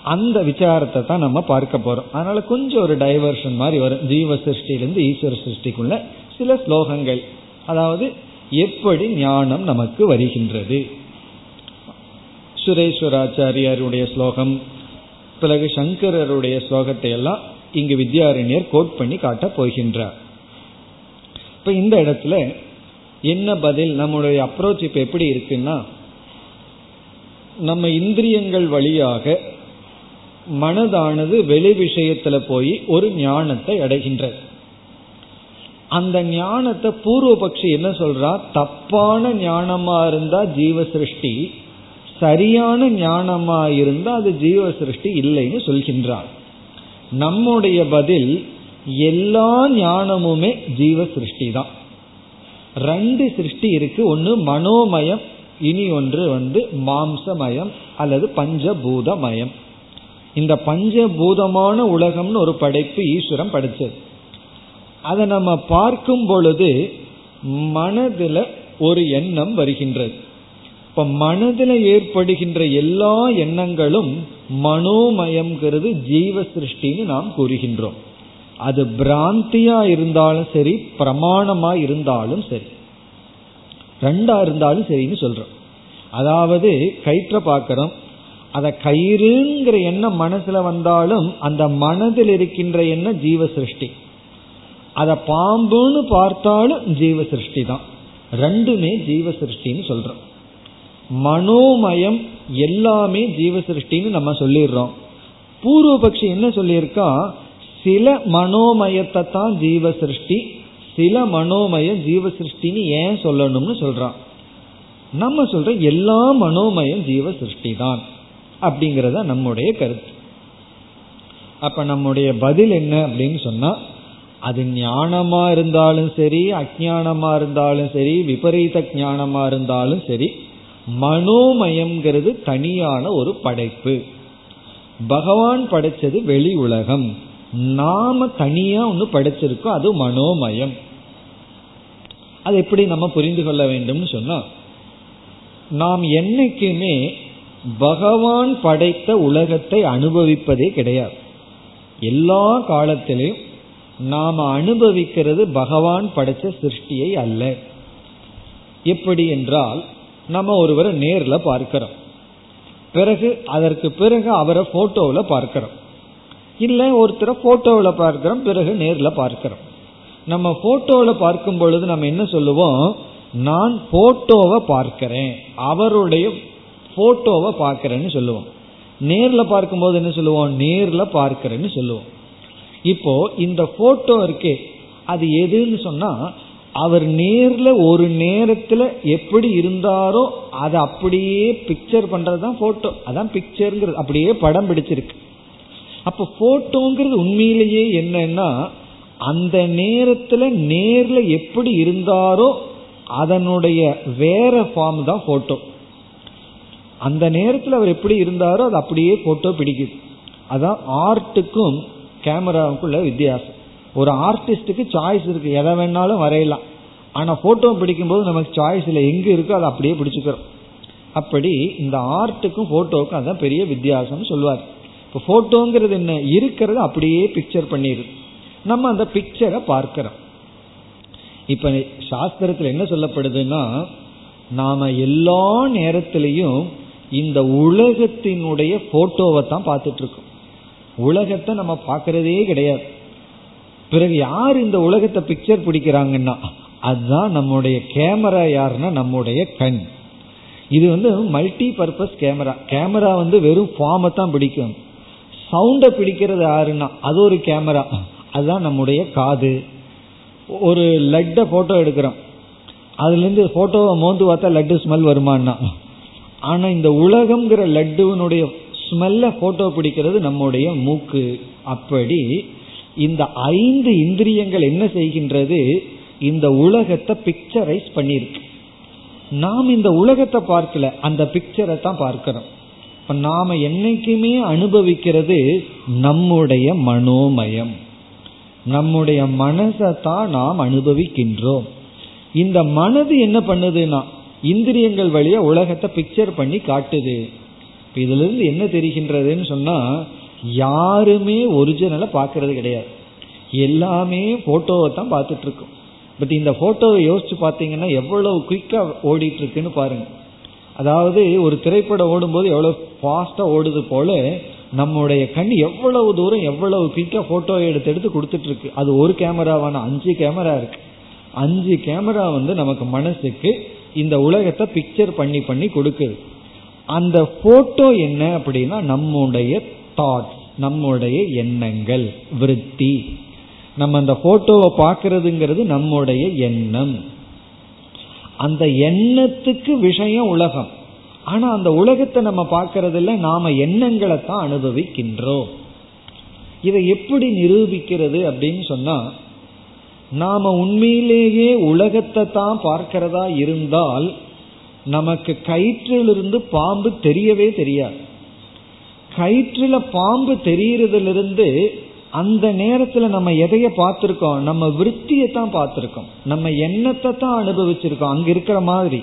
அந்த விசாரத்தை தான் நம்ம பார்க்க போறோம். அதனால கொஞ்சம் ஒரு டைவர்ஷன் மாதிரி வரும். ஜீவ சிருஷ்டியிலேருந்து ஈஸ்வர சிருஷ்டிக்குள்ள சில ஸ்லோகங்கள். அதாவது எப்படி ஞானம் நமக்கு வருகின்றது. சுரேஸ்வராச்சாரியாருடைய ஸ்லோகம் பிறகு சங்கரருடைய ஸ்லோகத்தை எல்லாம் இங்கு வித்யாரண்யர் கோட் பண்ணி காட்டப் போகின்றார். இப்ப இந்த இடத்துல என்ன பதில் நம்முடைய அப்ரோச் இப்ப எப்படி இருக்குன்னா நம்ம இந்திரியங்கள் வழியாக மனதானது வெளி விஷயத்துல போய் ஒரு ஞானத்தை அடைகின்றது. அந்த ஞானத்தை பூர்வபக்ஷி என்ன சொல்றா? தப்பான ஞானமா இருந்தா ஜீவ சிருஷ்டி சரியான ஞானமா இருந்தா அது ஜீவ சிருஷ்டி இல்லைன்னு சொல்கின்றார். நம்முடைய பதில் எல்லா ஞானமுமே ஜீவ சிருஷ்டி தான். ரெண்டு சிருஷ்டி இருக்கு. ஒன்று மனோமயம் இனி ஒன்று வந்து மாம்சமயம் அல்லது பஞ்சபூதமயம். இந்த பஞ்சபூதமான உலகம்னு ஒரு படைப்பு ஈஸ்வரம் படைச்சது. அதை நம்ம பார்க்கும் பொழுது மனதில் ஒரு எண்ணம் வருகின்றது. இப்ப மனதில் ஏற்படுகின்ற எல்லா எண்ணங்களும் மனோமயம்ங்கிறது ஜீவ சிருஷ்டின்னு நாம் கூறுகின்றோம். அது பிராந்தியா இருந்தாலும் சரி பிரமாணமா இருந்தாலும் சரி. ரெண்டா இருந்தாலும் சரின்னு சொல்றோம். அதாவது கயிற்ற பார்க்கிறோம். அதை கயிறுங்கிற எண்ணம் மனசுல வந்தாலும் அந்த மனதில் இருக்கின்ற எண்ணம் ஜீவ சிருஷ்டி அத பாம்புன்னு பார்த்தாலும் ஜீவ சிருஷ்டி தான். ரெண்டுமே ஜீவ சிருஷ்டின்னு சொல்றோம். மனோமயம் எல்லாமே ஜீவ சிருஷ்டின்னு நம்ம சொல்லிடுறோம். பூர்வபக்ஷி என்ன சொல்லியிருக்கா? சில மனோமயத்தை தான் ஜீவ சிருஷ்டி சில மனோமயம் ஜீவ சிருஷ்டின்னு ஏன் சொல்லணும்னு சொல்றான். நம்ம சொல்ற எல்லா மனோமயம் ஜீவ சிருஷ்டி தான் அப்படிங்கறத நம்முடைய கருத்து. அப்ப நம்முடைய பதில் என்ன அப்படின்னு சொன்னா அது ஞானமா இருந்தாலும் சரி அஜானமா இருந்தாலும் சரி விபரீத ஞானமா இருந்தாலும் சரி மனோமயம்ங்கிறது தனியான ஒரு படைப்பு. பகவான் படைச்சது வெளி உலகம். நாம தனியா ஒன்று படைச்சிருக்கோம் அது மனோமயம். அது எப்படி நம்ம புரிந்து கொள்ள வேண்டும்னு சொன்னா நாம் என்னைக்குமே பகவான் படைத்த உலகத்தை அனுபவிப்பதே கிடையாது. எல்லா காலத்திலையும் நாம அனுபவிக்கிறது பகவான் படைச்ச சிருஷ்டியை அல்ல. எப்படி என்றால் நம்ம ஒருவரை நேரில் பார்க்கிறோம். பிறகு அதற்கு பிறகு அவரை போட்டோவில் பார்க்கிறோம். இல்லை ஒருத்தரை போட்டோவில் பார்க்கிறோம் பிறகு நேரில் பார்க்கிறோம். நம்ம போட்டோவில் பார்க்கும் பொழுது நம்ம என்ன சொல்லுவோம்? நான் போட்டோவை பார்க்கிறேன். அவருடைய போட்டோவை பார்க்கிறேன்னு சொல்லுவோம். நேரில் பார்க்கும்போது என்ன சொல்லுவோம்? நேரில் பார்க்கிறேன்னு சொல்லுவோம். இப்போ இந்த போட்டோ இருக்கே அது எதுன்னு சொன்னா அவர் நேர்ல ஒரு நேரத்துல எப்படி இருந்தாரோ அதை அப்படியே பிக்சர் பண்றதுதான் போட்டோ அதான் பிக்சருங்கிறது அப்படியே படம் பிடிச்சிருக்கு. அப்ப போட்டோங்கிறது உண்மையிலேயே என்னன்னா அந்த நேரத்துல நேர்ல எப்படி இருந்தாரோ அதனுடைய வேற ஃபார்ம் தான் போட்டோ அந்த நேரத்தில் அவர் எப்படி இருந்தாரோ அது அப்படியே போட்டோ பிடிக்குது. அதான் ஆர்ட்டுக்கும் கேமராவுக்குள்ள வித்தியாசம். ஒரு ஆர்டிஸ்டுக்கு சாய்ஸ் இருக்கு. எதை வேணாலும் வரையலாம். ஆனா போட்டோ பிடிக்கும்போது நமக்கு சாய்ஸ்ல எங்க இருக்கோ அதை அப்படியே பிடிச்சுக்கிறோம். அப்படி இந்த ஆர்ட்டுக்கும் போட்டோவுக்கும் அதான் பெரிய வித்தியாசம் சொல்லுவார். இப்போ போட்டோங்கிறது என்ன? இருக்கிறத அப்படியே பிக்சர் பண்ணிடுது நம்ம அந்த பிக்சரை பார்க்கிறோம். இப்ப சாஸ்திரத்தில் என்ன சொல்லப்படுதுன்னா நாம எல்லா நேரத்திலையும் இந்த உலகத்தினுடைய போட்டோவை தான் பார்த்துட்டு இருக்கோம். உலகத்தை நம்ம பார்க்கறதே கிடையாது. பிறகு யார் இந்த உலகத்தை பிக்சர் பிடிக்கிறாங்கன்னா அதுதான் நம்முடைய கேமரா யாருன்னா நம்முடைய கண். இது வந்து மல்டி பர்பஸ் கேமரா கேமரா வந்து வெறும் ஃபார்மை தான் பிடிக்கும். சவுண்டை பிடிக்கிறது யாருன்னா அது ஒரு கேமரா அதுதான் நம்முடைய காது. ஒரு லட்டை ஃபோட்டோ எடுக்கிறோம். அதுலேருந்து ஃபோட்டோவை மோந்து பார்த்தா லட்டு ஸ்மெல் வருமானா ஆனால் இந்த உலகம்ங்கிற லட்டுவனுடைய ஸ்மெல்ல போட்டோ பிடிக்கிறது நம்முடைய மூக்கு. அப்படி இந்த ஐந்து இந்திரியங்கள் என்ன செய்கின்றது? இந்த உலகத்தை பிக்சரைஸ் பண்ணிருக்கு. நாம் இந்த உலகத்தை பார்க்கல அந்த பிக்சரை தான் பார்க்கிறோம் இப்ப நாம என்னைக்குமே அனுபவிக்கிறது நம்முடைய மனோமயம். நம்முடைய மனசை தான் நாம் அனுபவிக்கின்றோம். இந்த மனது என்ன பண்ணுதுன்னா இந்திரியங்கள் வழியா உலகத்தை பிக்சர் பண்ணி காட்டுது. இதுல இருந்து என்ன தெரிகின்றதுன்னு சொன்னா யாருமே ஒரிஜினலை பார்க்கறது கிடையாது. எல்லாமே போட்டோவை தான் பார்த்துட்டு இருக்கோம் பட் இந்த போட்டோவை யோசிச்சு பார்த்தீங்கன்னா எவ்வளவு குயிக்கா ஓடிட்டு இருக்குன்னு பாருங்க. அதாவது ஒரு திரைப்படம் ஓடும்போது எவ்வளவு ஃபாஸ்டா ஓடுது போல நம்முடைய கண் எவ்வளவு தூரம் எவ்வளவு குயிக்கா போட்டோ எடுத்து எடுத்து கொடுத்துட்டு இருக்கு அது ஒரு கேமராவான அஞ்சு கேமரா இருக்கு. அஞ்சு கேமரா வந்து நமக்கு மனசுக்கு இந்த உலகத்தை பிக்சர் பண்ணி பண்ணி கொடுக்குது. அந்த போட்டோ என்ன அப்படின்னா நம்முடைய தாட்ஸ் நம்முடைய எண்ணங்கள் விருத்தி. நம்ம அந்த போட்டோவை பார்க்கறதுங்கிறது நம்முடைய எண்ணம். அந்த எண்ணத்துக்கு விஷயம் உலகம். ஆனா அந்த உலகத்தை நம்ம பார்க்கறதில்ல நாம எண்ணங்களை தான் அனுபவிக்கின்றோம். இதை எப்படி நிரூபிக்கிறது அப்படின்னு சொன்னா நாம உண்மையிலேயே உலகத்தை தான் பார்க்கிறதா இருந்தால் நமக்கு கயிற்றிலிருந்து பாம்பு தெரியவே தெரியாது. கயிற்றுல பாம்பு தெரியறதிலிருந்து அந்த நேரத்துல நம்ம எதைய பார்த்திருக்கோம்? நம்ம விற்த்தியை தான் பார்த்திருக்கோம். நம்ம எண்ணத்தை தான் அனுபவிச்சிருக்கோம். அங்க இருக்கிற மாதிரி.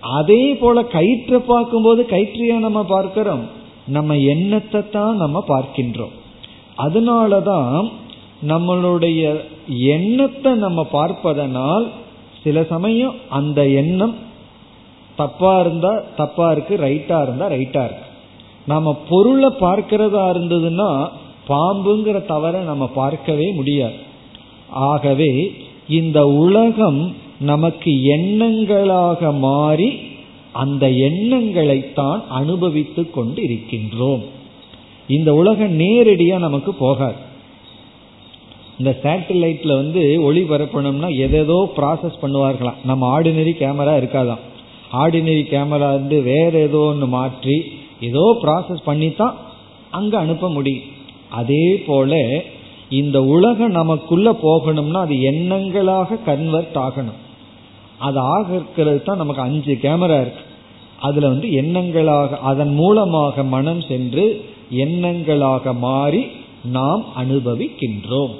அதே போல கயிற்றை பார்க்கும்போது கயிற்றையா நம்ம பார்க்கிறோம். நம்ம எண்ணத்தை தான் நம்ம பார்க்கின்றோம். அதனாலதான் நம்மளுடைய எண்ணத்தை நம்ம பார்ப்பதனால் சில சமயம் அந்த எண்ணம் தப்பா இருந்தா தப்பா இருக்கு ரைட்டா இருந்தா ரைட்டா இருக்கு. நாம பொருளை பார்க்கிறதா இருந்ததுன்னா பாம்புங்கிற தவற நம்ம பார்க்கவே முடியாது. ஆகவே இந்த உலகம் நமக்கு எண்ணங்களாக மாறி அந்த எண்ணங்களை தான் அனுபவித்து கொண்டு இருக்கின்றோம் இந்த உலகம் நேரடியா நமக்கு போகாது. இந்த சேட்டலைட்ல வந்து ஒளி பரப்பணும்னா எதேதோ ப்ராசஸ் பண்ணுவார்களாம். நம்ம ஆர்டினரி கேமரா இருக்காதான் ஆர்டினரி கேமரா வந்து வேற ஏதோ ஒன்று மாற்றி ஏதோ ப்ராசஸ் பண்ணி தான் அங்கே அனுப்ப முடியும். அதே போல இந்த உலகம் நமக்குள்ள போகணும்னா அது எண்ணங்களாக கன்வெர்ட் ஆகணும். அது ஆகிறது தான் நமக்கு அஞ்சு கேமரா இருக்கு. அதுல வந்து எண்ணங்களாக அதன் மூலமாக மனம் சென்று எண்ணங்களாக மாறி நாம் அனுபவிக்கின்றோம்.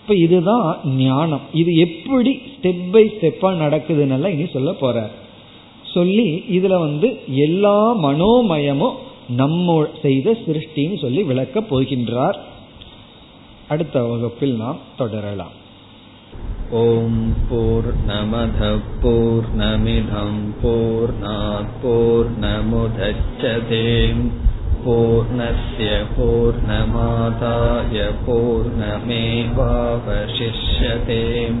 இப்ப இதுதான் ஞானம். இது எப்படி ஸ்டெப் பை ஸ்டெப்பா நடக்குதுன்னு இனி சொல்ல போறார். சொல்லி இதுல வந்து எல்லா மனோமயமும் நம்ம செய்த சிருஷ்டின்னு சொல்லி விளக்கப் போகின்றார். அடுத்த வகுப்பில் நாம் தொடரலாம். ஓம் போர் நமத போர் நமிதம் போர் போர் நமுதச்சதேம் பூர்ணய பூர்ணமாதாய பூர்ணமேவாவசிஷ்யதேம்